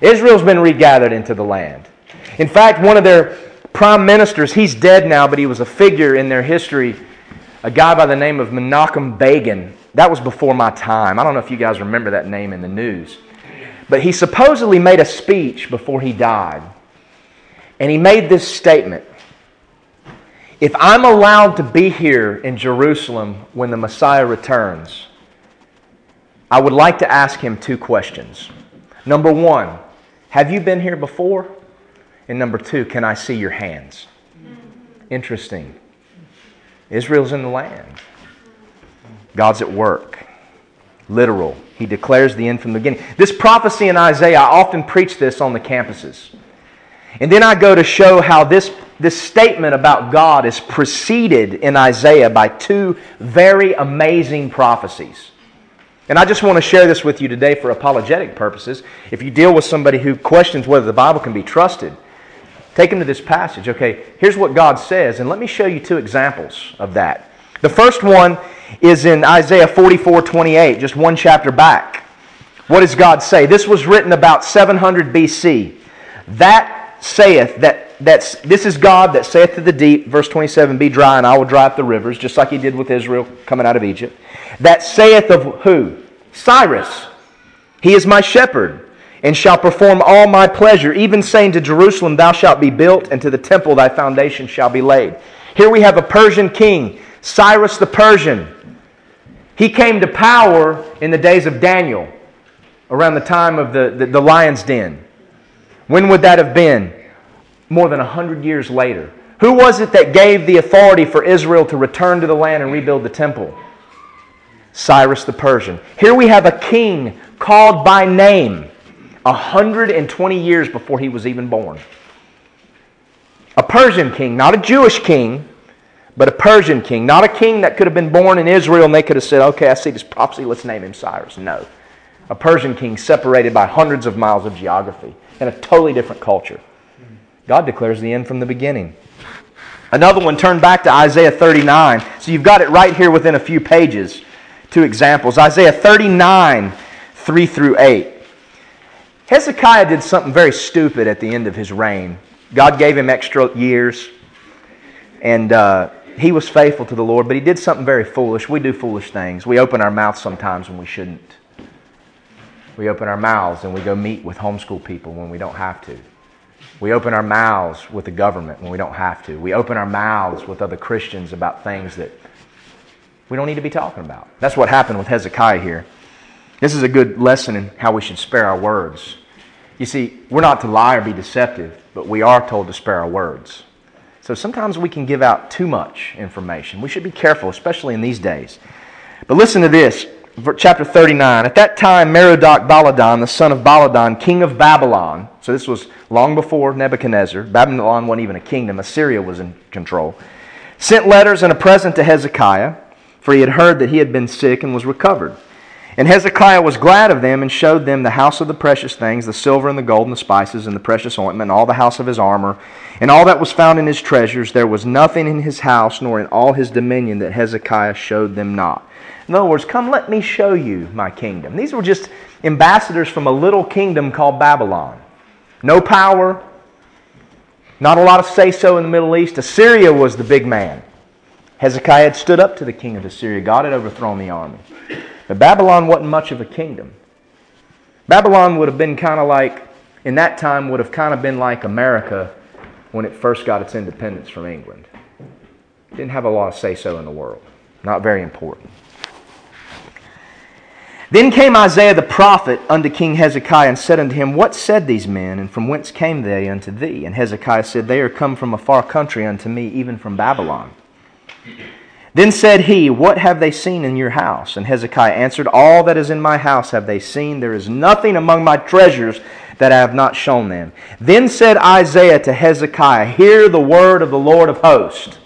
Speaker 1: Israel's been regathered into the land. In fact, one of their prime ministers, he's dead now, but he was a figure in their history, a guy by the name of Menachem Begin. That was before my time. I don't know if you guys remember that name in the news. But he supposedly made a speech before he died. And he made this statement If I'm allowed to be here in Jerusalem when the Messiah returns, I would like to ask him two questions. Number one, have you been here before? And number two, can I see your hands? Interesting. Israel's in the land. God's at work. Literal. He declares the end from the beginning. This prophecy in Isaiah, I often preach this on the campuses. And then I go to show how this, this statement about God is preceded in Isaiah by two very amazing prophecies. And I just want to share this with you today for apologetic purposes. If you deal with somebody who questions whether the Bible can be trusted, take them to this passage. Okay, here's what God says, and let me show you two examples of that. The first one is in Isaiah 44 28, just one chapter back. What does God say? This was written about 700 BC. That saith that that's this is God that saith to the deep, verse 27, be dry and I will dry up the rivers, just like he did with Israel coming out of Egypt. That saith of who? Cyrus. He is my shepherd and shall perform all my pleasure, even saying to Jerusalem, Thou shalt be built, and to the temple thy foundation shall be laid. Here we have a Persian king, Cyrus the Persian. He came to power in the days of Daniel, around the time of the, the, the lion's den. When would that have been? More than 100 years later. Who was it that gave the authority for Israel to return to the land and rebuild the temple? Cyrus the Persian. Here we have a king called by name 120 years before he was even born. A Persian king, not a Jewish king, but a Persian king. Not a king that could have been born in Israel and they could have said, okay, I see this prophecy, let's name him Cyrus. No. A Persian king separated by hundreds of miles of geography and a totally different culture. God declares the end from the beginning. Another one, turn back to Isaiah 39. So you've got it right here within a few pages. Two examples. Isaiah 39, 3 through 8. Hezekiah did something very stupid at the end of his reign. God gave him extra years, and uh, he was faithful to the Lord, but he did something very foolish. We do foolish things. We open our mouths sometimes when we shouldn't. We open our mouths and we go meet with homeschool people when we don't have to. We open our mouths with the government when we don't have to. We open our mouths with other Christians about things that we don't need to be talking about. That's what happened with Hezekiah here. This is a good lesson in how we should spare our words. You see, we're not to lie or be deceptive, but we are told to spare our words. So sometimes we can give out too much information. We should be careful, especially in these days. But listen to this chapter 39. At that time, Merodach Baladan, the son of Baladan, king of Babylon, so this was long before Nebuchadnezzar, Babylon wasn't even a kingdom, Assyria was in control, sent letters and a present to Hezekiah, for he had heard that he had been sick and was recovered. And Hezekiah was glad of them and showed them the house of the precious things, the silver and the gold and the spices and the precious ointment, and all the house of his armor, and all that was found in his treasures. There was nothing in his house nor in all his dominion that Hezekiah showed them not. In other words, come let me show you my kingdom. These were just ambassadors from a little kingdom called Babylon. No power, not a lot of say so in the Middle East. Assyria was the big man. Hezekiah had stood up to the king of Assyria. God had overthrown the army. But Babylon wasn't much of a kingdom. Babylon would have been kind of like, in that time, would have kind of been like America when it first got its independence from England. Didn't have a lot of say so in the world. Not very important. Then came Isaiah the prophet unto King Hezekiah and said unto him, What said these men, and from whence came they unto thee? And Hezekiah said, They are come from a far country unto me, even from Babylon. Then said he, What have they seen in your house? And Hezekiah answered, All that is in my house have they seen. There is nothing among my treasures that I have not shown them. Then said Isaiah to Hezekiah, Hear the word of the Lord of hosts.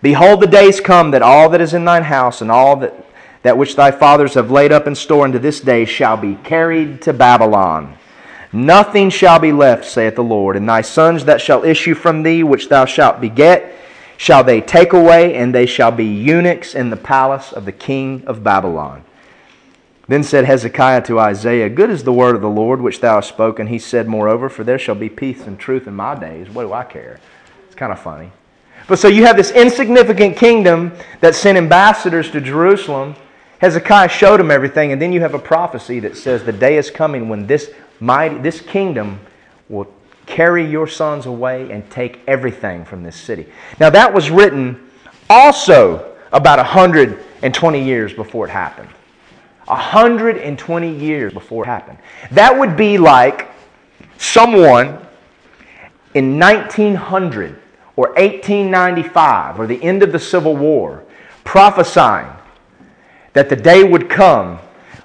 Speaker 1: Behold, the days come that all that is in thine house and all that that which thy fathers have laid up in store unto this day shall be carried to Babylon. Nothing shall be left, saith the Lord, and thy sons that shall issue from thee, which thou shalt beget, shall they take away, and they shall be eunuchs in the palace of the king of Babylon. Then said Hezekiah to Isaiah, Good is the word of the Lord which thou hast spoken. He said, Moreover, for there shall be peace and truth in my days. What do I care? It's kind of funny. But so you have this insignificant kingdom that sent ambassadors to Jerusalem. Hezekiah showed them everything, and then you have a prophecy that says the day is coming when this mighty, this kingdom will carry your sons away and take everything from this city. Now that was written also about 120 years before it happened. 120 years before it happened. That would be like someone in 1900 or 1895 or the end of the Civil War prophesying that the day would come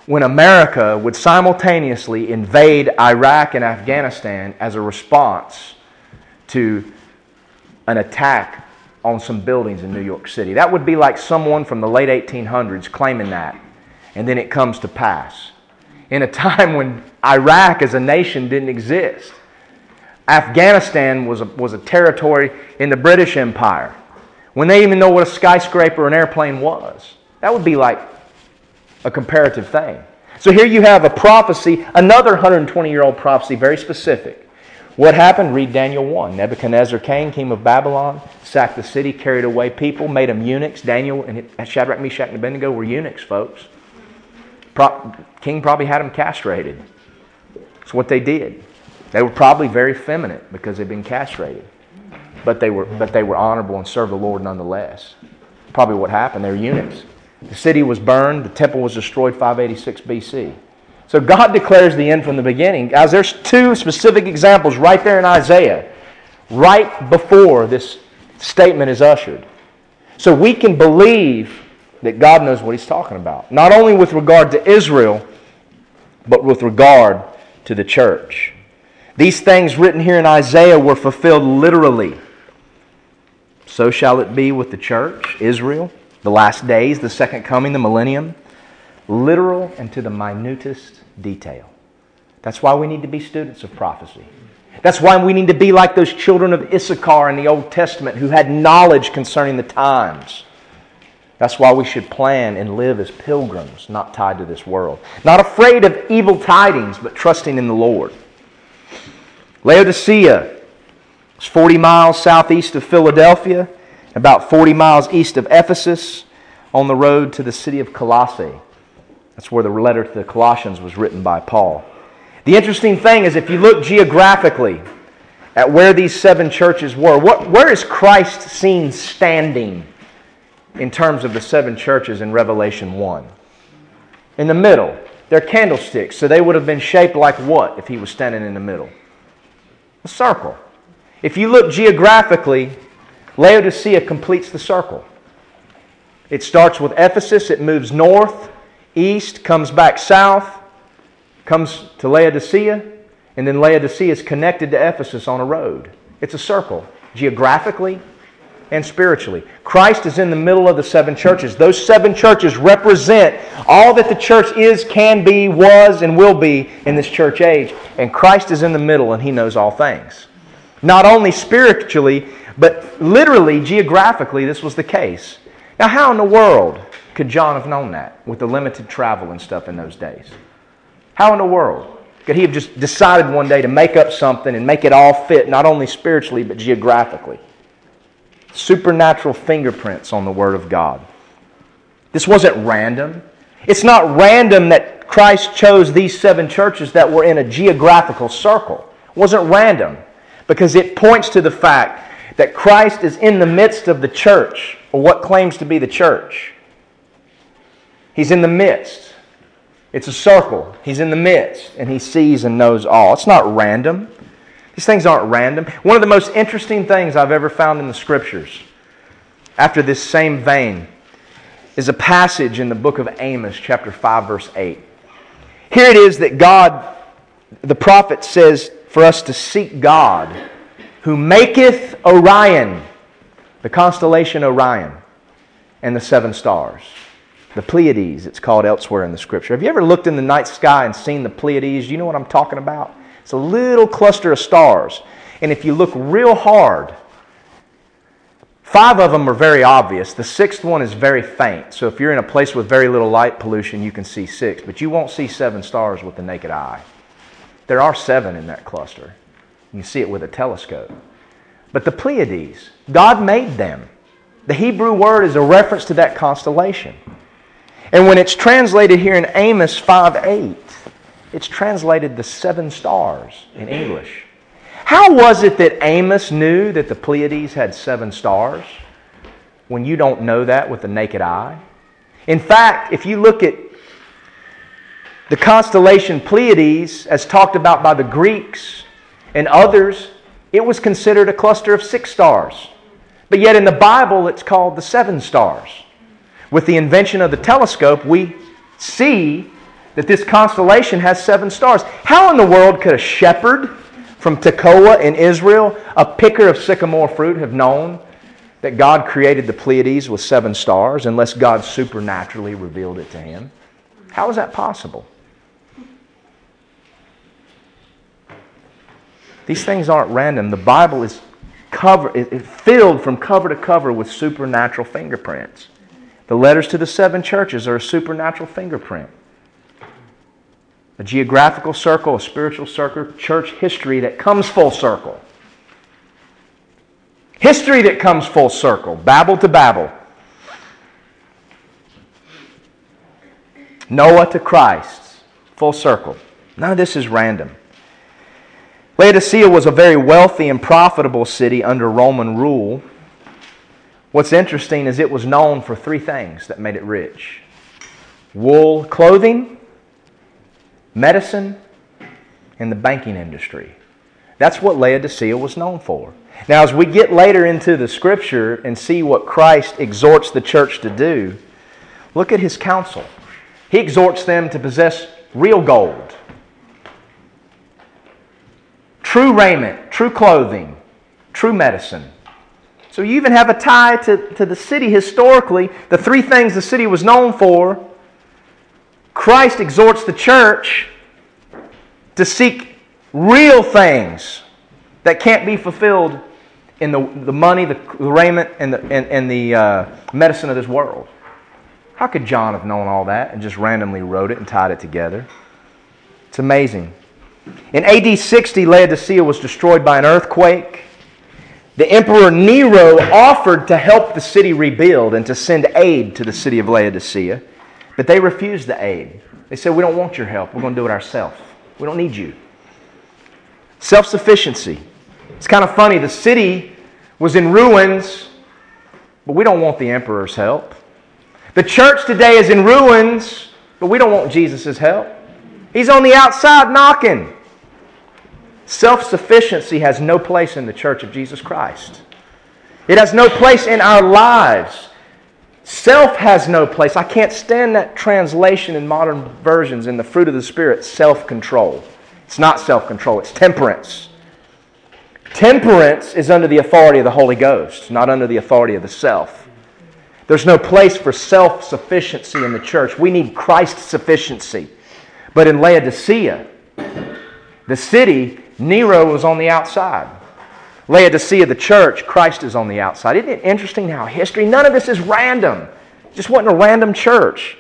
Speaker 1: when America would simultaneously invade Iraq and Afghanistan as a response to an attack on some buildings in New York City. That would be like someone from the late 1800s claiming that and then it comes to pass. In a time when Iraq as a nation didn't exist, Afghanistan was a, was a territory in the British Empire, when they even know what a skyscraper or an airplane was. That would be like a comparative thing. So here you have a prophecy, another 120 year old prophecy, very specific. What happened? Read Daniel 1. Nebuchadnezzar came, king of Babylon, sacked the city, carried away people, made them eunuchs. Daniel and Shadrach, Meshach, and Abednego were eunuchs, folks. Pro- king probably had them castrated. That's what they did. They were probably very feminine because they'd been castrated. But they were, but they were honorable and served the Lord nonetheless. Probably what happened. They were eunuchs. The city was burned, the temple was destroyed 586 BC. So God declares the end from the beginning. Guys, there's two specific examples right there in Isaiah, right before this statement is ushered. So we can believe that God knows what He's talking about. Not only with regard to Israel, but with regard to the church. These things written here in Isaiah were fulfilled literally. So shall it be with the church, Israel, the last days, the second coming, the millennium. Literal and to the minutest detail. That's why we need to be students of prophecy. That's why we need to be like those children of Issachar in the Old Testament who had knowledge concerning the times. That's why we should plan and live as pilgrims, not tied to this world. Not afraid of evil tidings, but trusting in the Lord. Laodicea is 40 miles southeast of Philadelphia, about 40 miles east of Ephesus, on the road to the city of Colossae. That's where the letter to the Colossians was written by Paul. The interesting thing is, if you look geographically at where these seven churches were, what, where is Christ seen standing in terms of the seven churches in Revelation 1. In the middle, they're candlesticks, so they would have been shaped like what if he was standing in the middle? A circle. If you look geographically, Laodicea completes the circle. It starts with Ephesus, it moves north, east, comes back south, comes to Laodicea, and then Laodicea is connected to Ephesus on a road. It's a circle. Geographically, and spiritually. Christ is in the middle of the seven churches. Those seven churches represent all that the church is, can be, was, and will be in this church age. And Christ is in the middle and he knows all things. Not only spiritually, but literally, geographically, this was the case. Now, how in the world could John have known that with the limited travel and stuff in those days? How in the world? Could he have just decided one day to make up something and make it all fit, not only spiritually, but geographically? supernatural fingerprints on the Word of God. This wasn't random. It's not random that Christ chose these seven churches that were in a geographical circle. It wasn't random because it points to the fact that Christ is in the midst of the church, or what claims to be the church. He's in the midst. It's a circle. He's in the midst, and he sees and knows all. It's not random. These things aren't random. One of the most interesting things I've ever found in the scriptures, after this same vein, is a passage in the book of Amos, chapter 5, verse 8. Here it is that God, the prophet, says for us to seek God, who maketh Orion, the constellation Orion, and the seven stars. The Pleiades, it's called elsewhere in the scripture. Have you ever looked in the night sky and seen the Pleiades? You know what I'm talking about? It's a little cluster of stars. And if you look real hard, five of them are very obvious. The sixth one is very faint. So if you're in a place with very little light pollution, you can see six. But you won't see seven stars with the naked eye. There are seven in that cluster. You see it with a telescope. But the Pleiades, God made them. The Hebrew word is a reference to that constellation. And when it's translated here in Amos 5 8, it's translated the seven stars in English. How was it that Amos knew that the Pleiades had seven stars when you don't know that with the naked eye? In fact, if you look at the constellation Pleiades, as talked about by the Greeks and others, it was considered a cluster of six stars. But yet in the Bible, it's called the seven stars. With the invention of the telescope, we see that this constellation has seven stars. How in the world could a shepherd from Tekoa in Israel, a picker of sycamore fruit, have known that God created the Pleiades with seven stars unless God supernaturally revealed it to him? How is that possible? These things aren't random. The Bible is cover, it, filled from cover to cover with supernatural fingerprints. The letters to the seven churches are a supernatural fingerprint. A geographical circle, a spiritual circle, church history that comes full circle. History that comes full circle, Babel to Babel. Noah to Christ, full circle. None of this is random. Laodicea was a very wealthy and profitable city under Roman rule. What's interesting is it was known for three things that made it rich wool clothing, medicine, and the banking industry. That's what Laodicea was known for. Now, as we get later into the scripture and see what Christ exhorts the church to do, look at his counsel. He exhorts them to possess real gold, true raiment, true clothing, true medicine so you even have a tie to, to the city historically. The three things the city was known for. Christ exhorts the church to seek real things that can't be fulfilled in the, the money, the, the raiment, and the, and, and the uh, medicine of this world. How could John have known all that and just randomly wrote it and tied it together? It's amazing. In AD 60, Laodicea was destroyed by an earthquake. The Emperor Nero offered to help the city rebuild and to send aid to the city of Laodicea, but they refused the aid. They said, We don't want your help. We're going to do it ourselves. We don't need you. Self sufficiency. It's kind of funny. The city was in ruins, but we don't want the emperor's help. The church today is in ruins, but we don't want Jesus' help. He's on the outside knocking. Self sufficiency has no place in the church of Jesus Christ. It has no place in our lives. Self has no place. I can't stand that translation in modern versions in the fruit of the Spirit self control. It's not self control, it's temperance. Temperance is under the authority of the Holy Ghost, not under the authority of the self. There's no place for self sufficiency in the church. We need Christ sufficiency. But in Laodicea, the city Nero was on the outside. Laodicea, the church, Christ is on the outside. Isn't it interesting how history, none of this is random. It just wasn't a random church.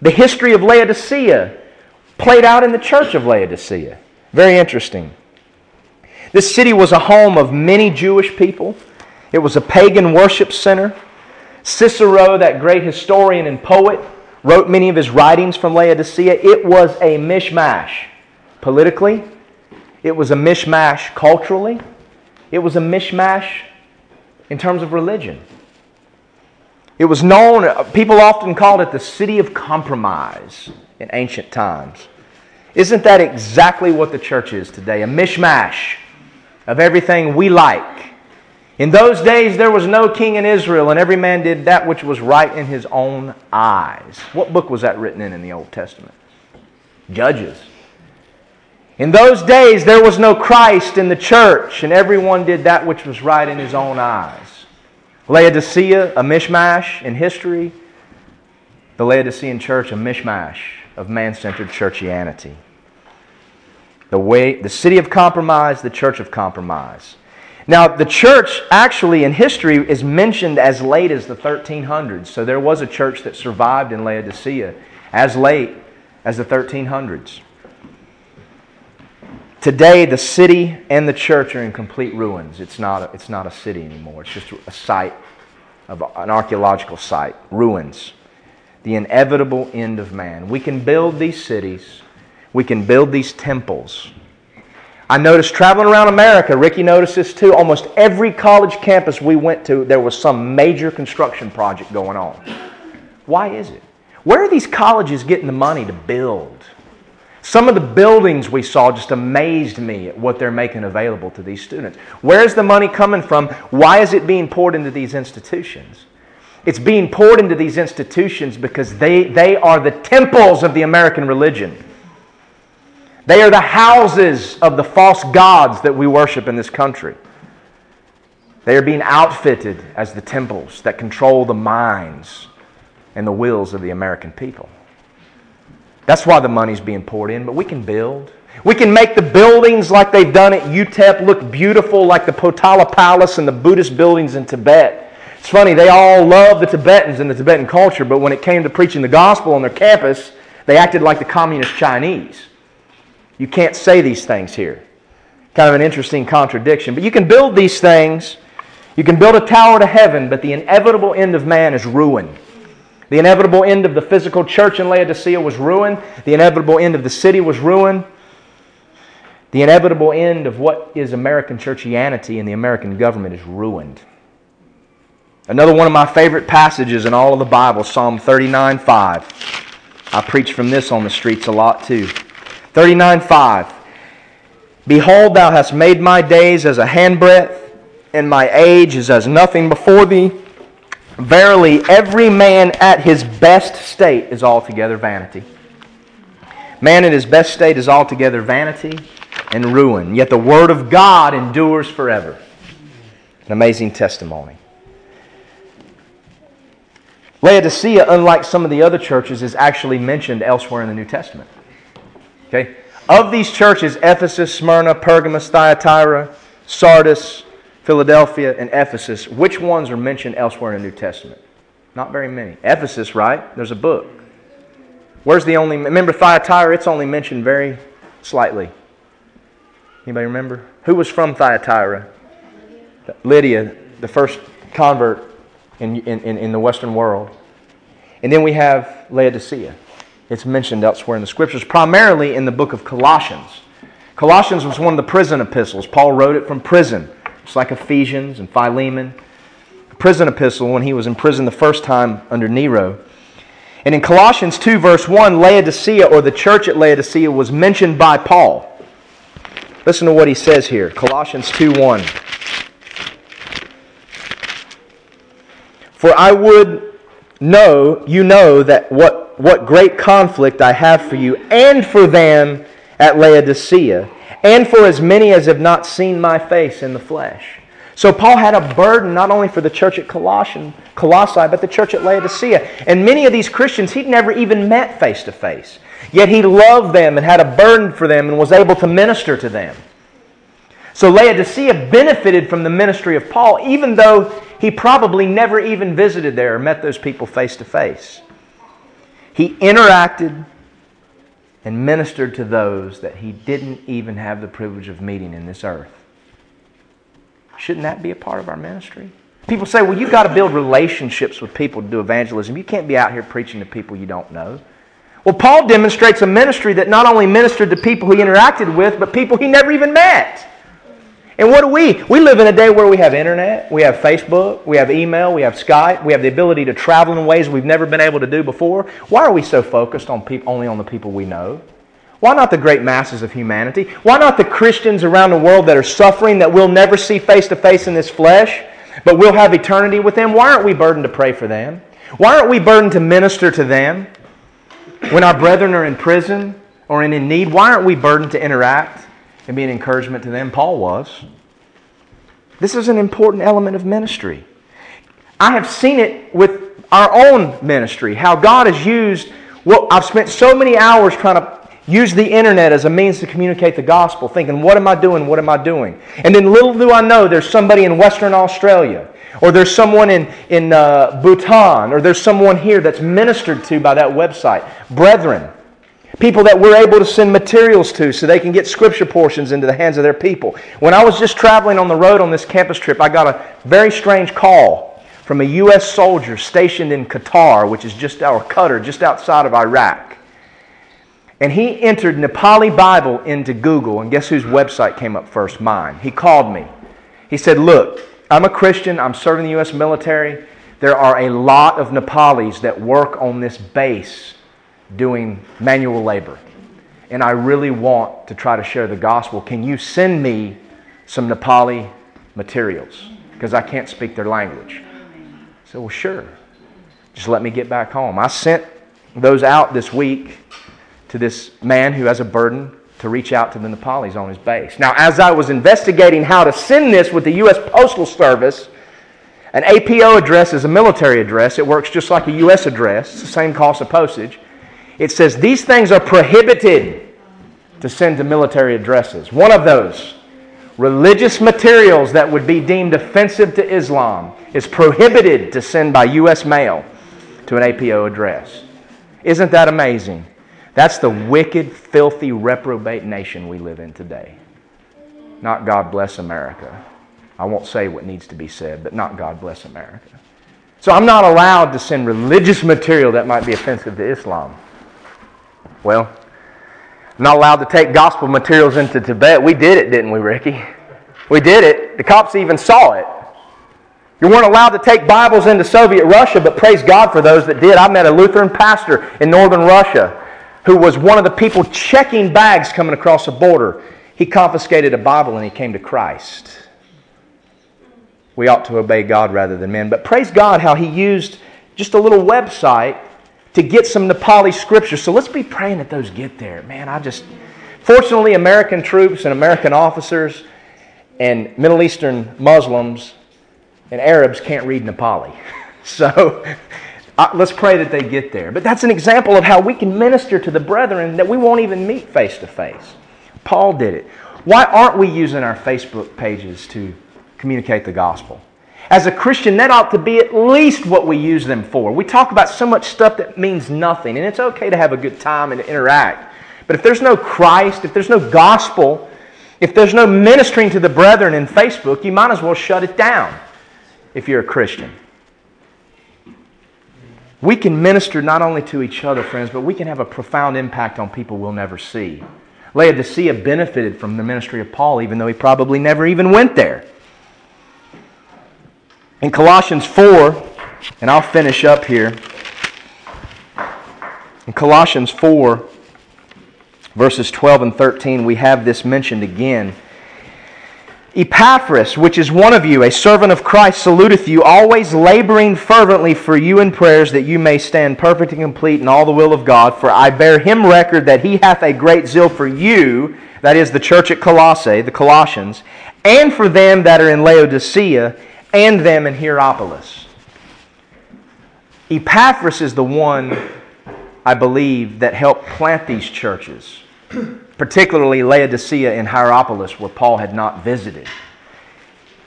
Speaker 1: The history of Laodicea played out in the church of Laodicea. Very interesting. This city was a home of many Jewish people. It was a pagan worship center. Cicero, that great historian and poet, wrote many of his writings from Laodicea. It was a mishmash politically, it was a mishmash culturally, it was a mishmash in terms of religion. It was known, uh, people often called it the city of compromise in ancient times. Isn't that exactly what the church is today? A mishmash of everything we like. In those days, there was no king in Israel, and every man did that which was right in his own eyes. What book was that written in in the Old Testament? Judges. In those days, there was no Christ in the church, and everyone did that which was right in his own eyes. Laodicea, a mishmash in history, The Laodicean church, a mishmash of man centered churchianity. The, way, the city of compromise, the church of compromise. Now, the church actually in history is mentioned as late as the 1300s. So there was a church that survived in Laodicea as late as the 1300s. Today, the city and the church are in complete ruins. It's not a, it's not a city anymore, it's just a site, of an archaeological site, ruins. The inevitable end of man. We can build these cities, we can build these temples. I noticed traveling around America, Ricky noticed this too. Almost every college campus we went to, there was some major construction project going on. Why is it? Where are these colleges getting the money to build? Some of the buildings we saw just amazed me at what they're making available to these students. Where's the money coming from? Why is it being poured into these institutions? It's being poured into these institutions because they, they are the temples of the American religion. They are the houses of the false gods that we worship in this country. They are being outfitted as the temples that control the minds and the wills of the American people. That's why the money's being poured in, but we can build. We can make the buildings like they've done at UTEP look beautiful, like the Potala Palace and the Buddhist buildings in Tibet. It's funny, they all love the Tibetans and the Tibetan culture, but when it came to preaching the gospel on their campus, they acted like the communist Chinese. You can't say these things here. Kind of an interesting contradiction. But you can build these things. You can build a tower to heaven, but the inevitable end of man is ruin. The inevitable end of the physical church in Laodicea was ruin. The inevitable end of the city was ruin. The inevitable end of what is American churchianity and the American government is ruined. Another one of my favorite passages in all of the Bible, Psalm 39 5. I preach from this on the streets a lot too. 39 5. Behold, thou hast made my days as a handbreadth, and my age is as nothing before thee. Verily, every man at his best state is altogether vanity. Man at his best state is altogether vanity and ruin. Yet the Word of God endures forever. An amazing testimony. Laodicea, unlike some of the other churches, is actually mentioned elsewhere in the New Testament. Okay? Of these churches, Ephesus, Smyrna, Pergamos, Thyatira, Sardis, Philadelphia, and Ephesus, which ones are mentioned elsewhere in the New Testament? Not very many. Ephesus, right? There's a book. Where's the only, remember Thyatira? It's only mentioned very slightly. Anybody remember? Who was from Thyatira? Lydia, the first convert in, in, in the Western world. And then we have Laodicea. It's mentioned elsewhere in the scriptures, primarily in the book of Colossians. Colossians was one of the prison epistles. Paul wrote it from prison. It's like Ephesians and Philemon. A prison epistle when he was in prison the first time under Nero. And in Colossians 2, verse 1, Laodicea, or the church at Laodicea, was mentioned by Paul. Listen to what he says here Colossians 2 1. For I would know, you know, that what, what great conflict I have for you and for them at Laodicea and for as many as have not seen my face in the flesh. So Paul had a burden not only for the church at Colossae, but the church at Laodicea. And many of these Christians he'd never even met face to face. Yet he loved them and had a burden for them and was able to minister to them. So Laodicea benefited from the ministry of Paul, even though he probably never even visited there or met those people face to face. He interacted and ministered to those that he didn't even have the privilege of meeting in this earth. Shouldn't that be a part of our ministry? People say, well, you've got to build relationships with people to do evangelism. You can't be out here preaching to people you don't know. Well, Paul demonstrates a ministry that not only ministered to people he interacted with, but people he never even met. And what do we? We live in a day where we have internet, we have Facebook, we have email, we have Skype, we have the ability to travel in ways we've never been able to do before. Why are we so focused on people, only on the people we know? Why not the great masses of humanity? Why not the Christians around the world that are suffering that we'll never see face to face in this flesh, but we'll have eternity with them? Why aren't we burdened to pray for them? Why aren't we burdened to minister to them? When our brethren are in prison or in need, why aren't we burdened to interact? And be an encouragement to them. Paul was. This is an important element of ministry. I have seen it with our own ministry, how God has used what I've spent so many hours trying to use the internet as a means to communicate the gospel, thinking, what am I doing? What am I doing? And then little do I know there's somebody in Western Australia, or there's someone in, in uh, Bhutan, or there's someone here that's ministered to by that website. Brethren, people that we're able to send materials to so they can get scripture portions into the hands of their people. When I was just traveling on the road on this campus trip, I got a very strange call from a U.S. soldier stationed in Qatar, which is just our Qatar, just outside of Iraq. And he entered Nepali Bible into Google, and guess whose website came up first? Mine. He called me. He said, Look, I'm a Christian, I'm serving the U.S. military. There are a lot of Nepalis that work on this base doing manual labor. And I really want to try to share the gospel. Can you send me some Nepali materials? Because I can't speak their language. I said, Well, sure. Just let me get back home. I sent those out this week to this man who has a burden to reach out to the Nepalis on his base. Now, as I was investigating how to send this with the U.S. Postal Service, an APO address is a military address. It works just like a U.S. address, it's the same cost of postage. It says these things are prohibited to send to military addresses. One of those, religious materials that would be deemed offensive to Islam, is prohibited to send by U.S. mail to an APO address. Isn't that amazing? That's the wicked, filthy, reprobate nation we live in today. Not God bless America. I won't say what needs to be said, but not God bless America. So I'm not allowed to send religious material that might be offensive to Islam. Well, not allowed to take gospel materials into Tibet. We did it, didn't we, Ricky? We did it. The cops even saw it. You weren't allowed to take Bibles into Soviet Russia, but praise God for those that did. I met a Lutheran pastor in northern Russia who was one of the people checking bags coming across the border. He confiscated a Bible and he came to Christ. We ought to obey God rather than men. But praise God how he used just a little website to get some Nepali scripture. So let's be praying that those get there. Man, I just. Fortunately, American troops and American officers and Middle Eastern Muslims and Arabs can't read Nepali. *laughs* So uh, let's pray that they get there. But that's an example of how we can minister to the brethren that we won't even meet face to face. Paul did it. Why aren't we using our Facebook pages to communicate the gospel? As a Christian, that ought to be at least what we use them for. We talk about so much stuff that means nothing, and it's okay to have a good time and to interact. But if there's no Christ, if there's no gospel, if there's no ministering to the brethren in Facebook, you might as well shut it down if you're a Christian. We can minister not only to each other, friends, but we can have a profound impact on people we'll never see. Laodicea benefited from the ministry of Paul, even though he probably never even went there. In Colossians 4, and I'll finish up here. In Colossians 4, verses 12 and 13, we have this mentioned again. Epaphras, which is one of you, a servant of Christ, saluteth you, always laboring fervently for you in prayers that you may stand perfect and complete in all the will of God. For I bear him record that he hath a great zeal for you, that is, the church at Colossae, the Colossians, and for them that are in Laodicea, and them in Hierapolis. Epaphras is the one, I believe, that helped plant these churches *clears throat* particularly Laodicea and Hierapolis, where Paul had not visited.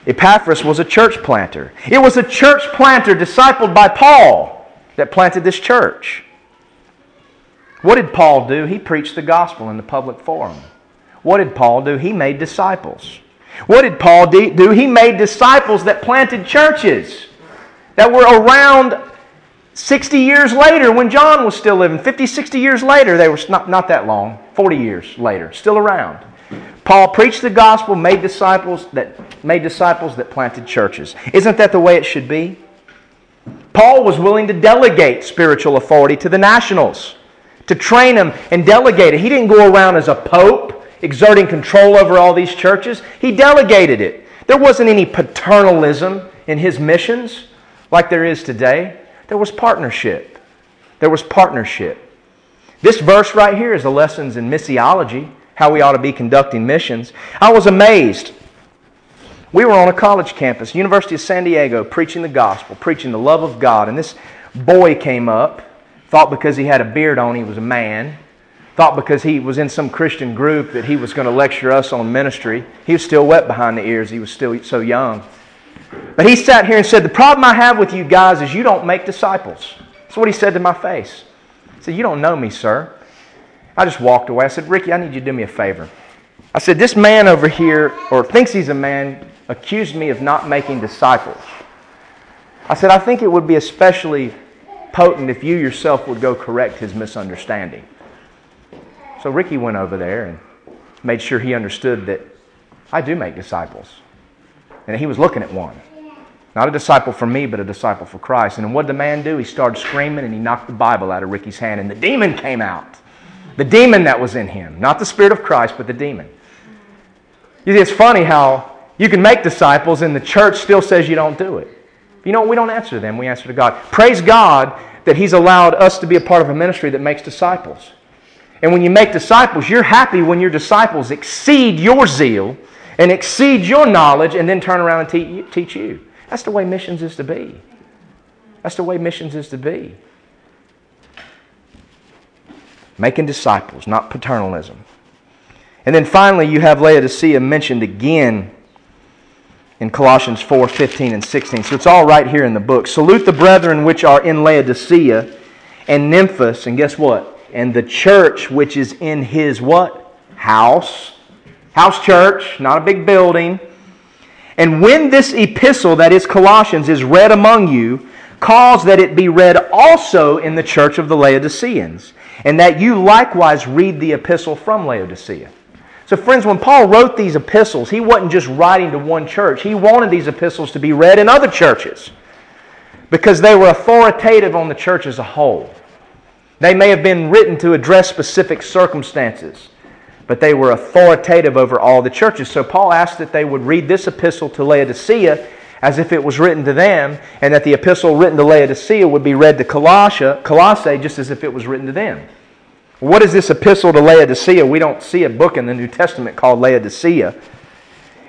Speaker 1: Epaphras was a church planter. It was a church planter discipled by Paul that planted this church. What did Paul do? He preached the gospel in the public forum. What did Paul do? He made disciples. What did Paul do? He made disciples that planted churches that were around 60 years later, when John was still living, 50, 60 years later, they were not, not that long, 40 years later, still around. Paul preached the gospel, made disciples that made disciples that planted churches. Isn't that the way it should be? Paul was willing to delegate spiritual authority to the nationals, to train them and delegate it. He didn't go around as a pope exerting control over all these churches. He delegated it. There wasn't any paternalism in his missions like there is today. There was partnership. There was partnership. This verse right here is the lessons in missiology, how we ought to be conducting missions. I was amazed. We were on a college campus, University of San Diego, preaching the gospel, preaching the love of God. And this boy came up, thought because he had a beard on he was a man, thought because he was in some Christian group that he was going to lecture us on ministry. He was still wet behind the ears, he was still so young. But he sat here and said, The problem I have with you guys is you don't make disciples. That's what he said to my face. He said, You don't know me, sir. I just walked away. I said, Ricky, I need you to do me a favor. I said, This man over here, or thinks he's a man, accused me of not making disciples. I said, I think it would be especially potent if you yourself would go correct his misunderstanding. So Ricky went over there and made sure he understood that I do make disciples. And he was looking at one. Not a disciple for me, but a disciple for Christ. And what did the man do? He started screaming and he knocked the Bible out of Ricky's hand, and the demon came out. The demon that was in him. Not the Spirit of Christ, but the demon. You see, it's funny how you can make disciples and the church still says you don't do it. You know, we don't answer them, we answer to God. Praise God that He's allowed us to be a part of a ministry that makes disciples. And when you make disciples, you're happy when your disciples exceed your zeal and exceed your knowledge and then turn around and teach you. That's the way missions is to be. That's the way missions is to be. Making disciples, not paternalism. And then finally, you have Laodicea mentioned again in Colossians 4 15 and 16. So it's all right here in the book. Salute the brethren which are in Laodicea and Nymphas, and guess what? And the church which is in his what? House. House church, not a big building. And when this epistle, that is Colossians, is read among you, cause that it be read also in the church of the Laodiceans, and that you likewise read the epistle from Laodicea. So, friends, when Paul wrote these epistles, he wasn't just writing to one church. He wanted these epistles to be read in other churches because they were authoritative on the church as a whole. They may have been written to address specific circumstances but they were authoritative over all the churches. So Paul asked that they would read this epistle to Laodicea as if it was written to them, and that the epistle written to Laodicea would be read to Colossae just as if it was written to them. What is this epistle to Laodicea? We don't see a book in the New Testament called Laodicea.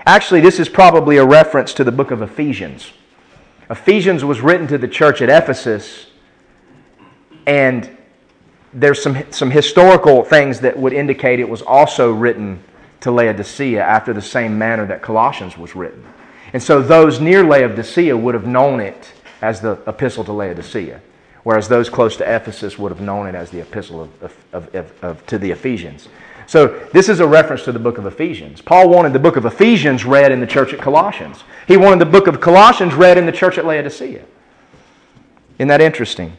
Speaker 1: Actually, this is probably a reference to the book of Ephesians. Ephesians was written to the church at Ephesus, and there's some, some historical things that would indicate it was also written to Laodicea after the same manner that Colossians was written. And so those near Laodicea would have known it as the epistle to Laodicea, whereas those close to Ephesus would have known it as the epistle of, of, of, of, to the Ephesians. So this is a reference to the book of Ephesians. Paul wanted the book of Ephesians read in the church at Colossians. He wanted the book of Colossians read in the church at Laodicea. Isn't that interesting?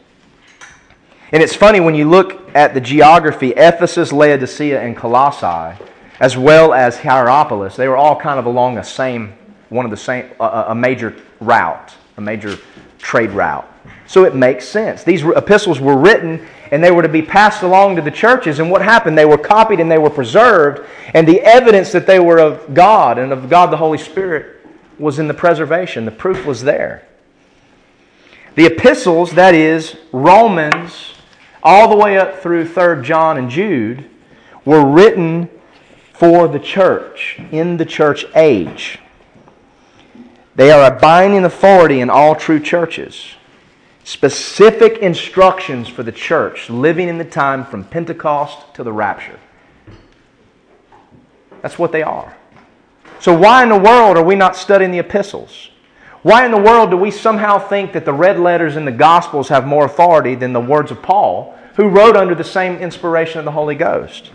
Speaker 1: And it's funny when you look at the geography, Ephesus, Laodicea, and Colossae, as well as Hierapolis, they were all kind of along a same, one of the same, a, a major route, a major trade route. So it makes sense. These epistles were written and they were to be passed along to the churches. And what happened? They were copied and they were preserved. And the evidence that they were of God and of God the Holy Spirit was in the preservation. The proof was there. The epistles, that is, Romans, all the way up through 3rd John and Jude, were written for the church, in the church age. They are a binding authority in all true churches. Specific instructions for the church living in the time from Pentecost to the rapture. That's what they are. So, why in the world are we not studying the epistles? Why in the world do we somehow think that the red letters in the Gospels have more authority than the words of Paul, who wrote under the same inspiration of the Holy Ghost?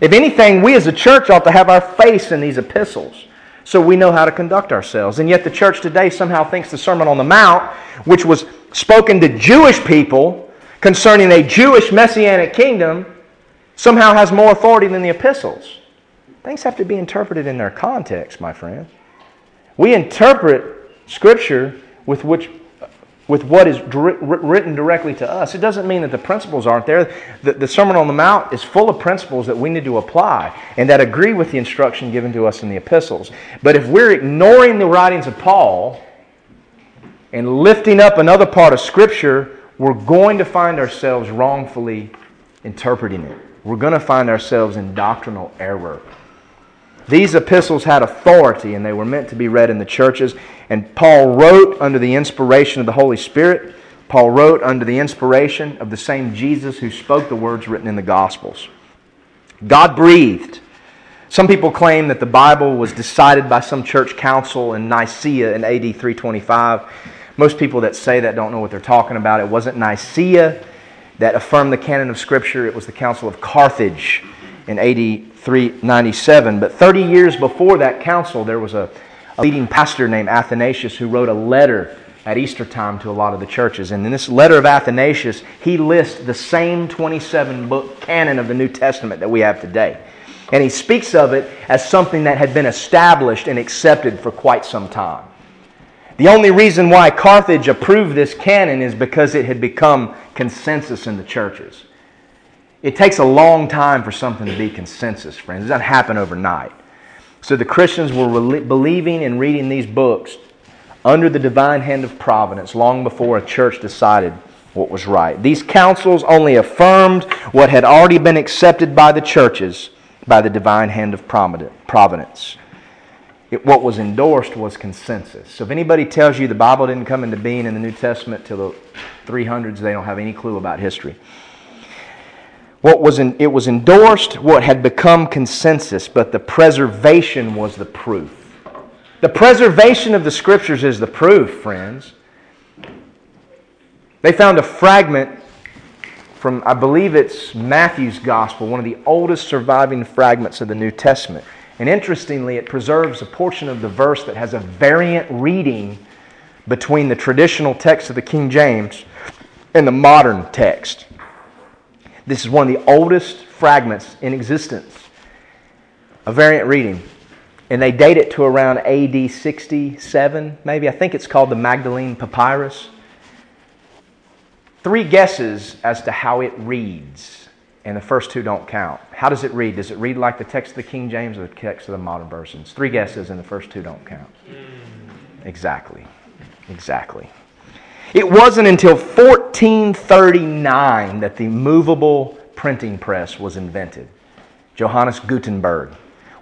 Speaker 1: If anything, we as a church ought to have our face in these epistles so we know how to conduct ourselves. And yet the church today somehow thinks the Sermon on the Mount, which was spoken to Jewish people concerning a Jewish messianic kingdom, somehow has more authority than the epistles. Things have to be interpreted in their context, my friend. We interpret Scripture with which with what is written directly to us. It doesn't mean that the principles aren't there. The, the, Sermon on the Mount is full of principles that we need to apply and that agree with the instruction given to us in the epistles. But if we're ignoring the writings of Paul and lifting up another part of Scripture, we're going to find ourselves wrongfully interpreting it. We're going to find ourselves in doctrinal error. These epistles had authority and they were meant to be read in the churches. And Paul wrote under the inspiration of the Holy Spirit Paul wrote under the inspiration of the same Jesus who spoke the words written in the Gospels. God breathed. Some people claim that the Bible was decided by some church council in Nicaea in AD 325. Most people that say that don't know what they're talking about. It wasn't Nicaea that affirmed the canon of Scripture, it was the Council of Carthage in AD 397. But 30 years before that council, there was a, a leading pastor named Athanasius who wrote a letter at Easter time to a lot of the churches. And in this letter of Athanasius, he lists the same 27 book canon of the New Testament that we have today. And he speaks of it as something that had been established and accepted for quite some time. The only reason why Carthage approved this canon is because it had become consensus in the churches. It takes a long time for something to be consensus, friends. It doesn't happen overnight. So the Christians were believing and reading these books under the divine hand of providence long before a church decided what was right. These councils only affirmed what had already been accepted by the churches by the divine hand of providence. It, what was endorsed was consensus. So if anybody tells you the Bible didn't come into being in the New Testament till the 300s, they don't have any clue about history. What was in, it was endorsed what had become consensus, but the preservation was the proof. The preservation of the scriptures is the proof, friends. They found a fragment from, I believe it's Matthew's gospel, one of the oldest surviving fragments of the New Testament. And interestingly, it preserves a portion of the verse that has a variant reading between the traditional text of the King James and the modern text. This is one of the oldest fragments in existence. A variant reading and they date it to around AD 67, maybe. I think it's called the Magdalene Papyrus. Three guesses as to how it reads, and the first two don't count. How does it read? Does it read like the text of the King James or the text of the modern versions? Three guesses, and the first two don't count. Hmm. Exactly. Exactly. It wasn't until 1439 that the movable printing press was invented. Johannes Gutenberg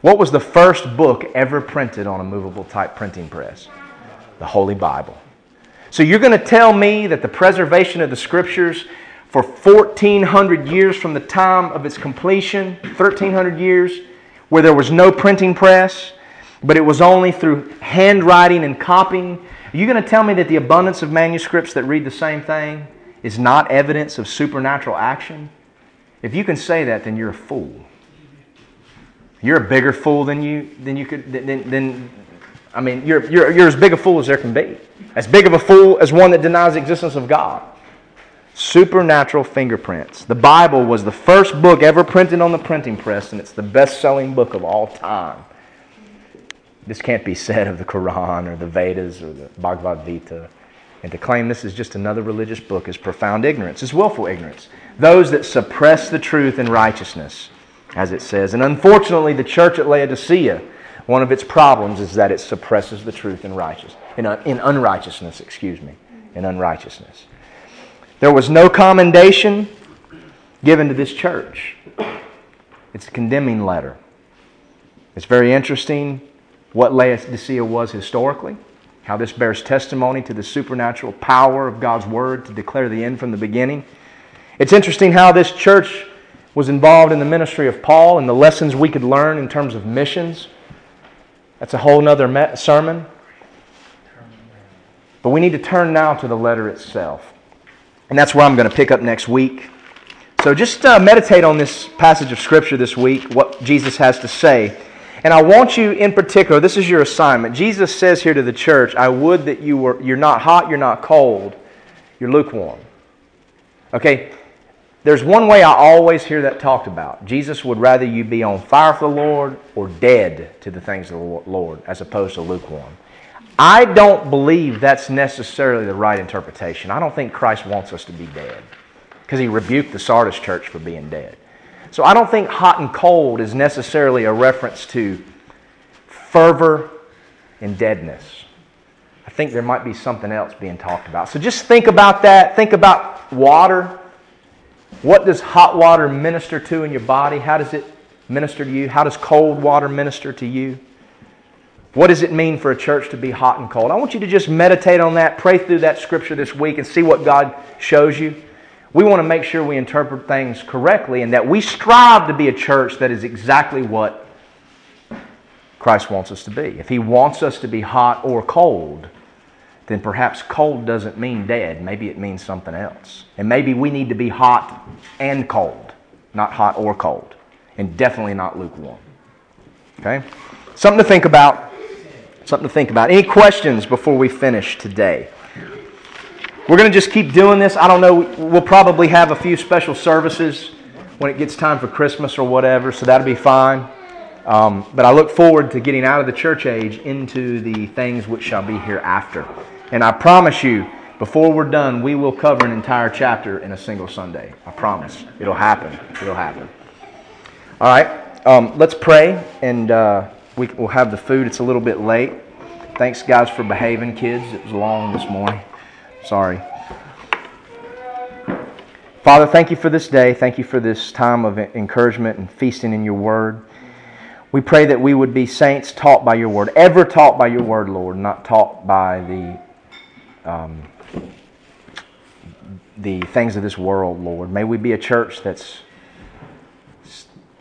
Speaker 1: what was the first book ever printed on a movable type printing press? The Holy Bible. So you're going to tell me that the preservation of the Scriptures for 1400 years from the time of its completion, 1300 years, where there was no printing press, but it was only through handwriting and copying. Are you going to tell me that the abundance of manuscripts that read the same thing is not evidence of supernatural action? If you can say that, then you're a fool. You're a bigger fool than you than you could than, than I mean you're, you're you're as big a fool as there can be. As big of a fool as one that denies the existence of God. Supernatural fingerprints. The Bible was the first book ever printed on the printing press, and it's the best selling book of all time. This can't be said of the Quran or the Vedas or the Bhagavad Gita. And to claim this is just another religious book is profound ignorance, is willful ignorance. Those that suppress the truth in righteousness as it says. And unfortunately, the church at Laodicea, one of its problems is that it suppresses the truth in righteousness, in, uh, in unrighteousness, excuse me, in unrighteousness. There was no commendation given to this church. It's a condemning letter. It's very interesting what Laodicea was historically, how this bears testimony to the supernatural power of God's word to declare the end from the beginning. It's interesting how this church was involved in the ministry of Paul and the lessons we could learn in terms of missions. That's a whole other sermon. But we need to turn now to the letter itself. And that's where I'm going to pick up next week. So just uh, meditate on this passage of Scripture this week, what Jesus has to say. And I want you in particular, this is your assignment. Jesus says here to the church, I would that you were, you're not hot, you're not cold, you're lukewarm. Okay? There's one way I always hear that talked about. Jesus would rather you be on fire for the Lord or dead to the things of the Lord as opposed to lukewarm. I don't believe that's necessarily the right interpretation. I don't think Christ wants us to be dead because he rebuked the Sardis church for being dead. So I don't think hot and cold is necessarily a reference to fervor and deadness. I think there might be something else being talked about. So just think about that. Think about water. What does hot water minister to in your body? How does it minister to you? How does cold water minister to you? What does it mean for a church to be hot and cold? I want you to just meditate on that, pray through that scripture this week, and see what God shows you. We want to make sure we interpret things correctly and that we strive to be a church that is exactly what Christ wants us to be. If He wants us to be hot or cold, then perhaps cold doesn't mean dead. Maybe it means something else. And maybe we need to be hot and cold, not hot or cold, and definitely not lukewarm. Okay? Something to think about. Something to think about. Any questions before we finish today? We're going to just keep doing this. I don't know. We'll probably have a few special services when it gets time for Christmas or whatever, so that'll be fine. Um, but I look forward to getting out of the church age into the things which shall be hereafter. And I promise you, before we're done, we will cover an entire chapter in a single Sunday. I promise. It'll happen. It'll happen. All right. Um, let's pray, and uh, we, we'll have the food. It's a little bit late. Thanks, guys, for behaving, kids. It was long this morning. Sorry. Father, thank you for this day. Thank you for this time of encouragement and feasting in your word. We pray that we would be saints taught by your word, ever taught by your word, Lord, not taught by the um, the things of this world, Lord. May we be a church that's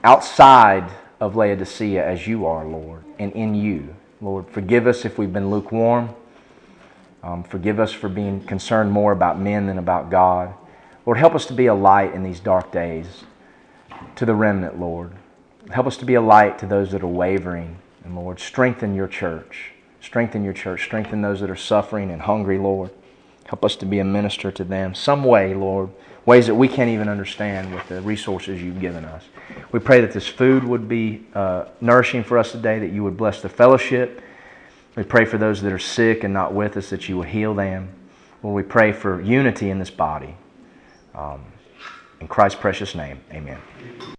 Speaker 1: outside of Laodicea as you are, Lord, and in you. Lord, forgive us if we've been lukewarm. Um, forgive us for being concerned more about men than about God. Lord, help us to be a light in these dark days to the remnant, Lord. Help us to be a light to those that are wavering. And Lord, strengthen your church. Strengthen your church. Strengthen those that are suffering and hungry, Lord. Help us to be a minister to them some way, Lord, ways that we can't even understand with the resources you've given us. We pray that this food would be uh, nourishing for us today, that you would bless the fellowship. We pray for those that are sick and not with us, that you will heal them. Lord, we pray for unity in this body. Um, in Christ's precious name, amen.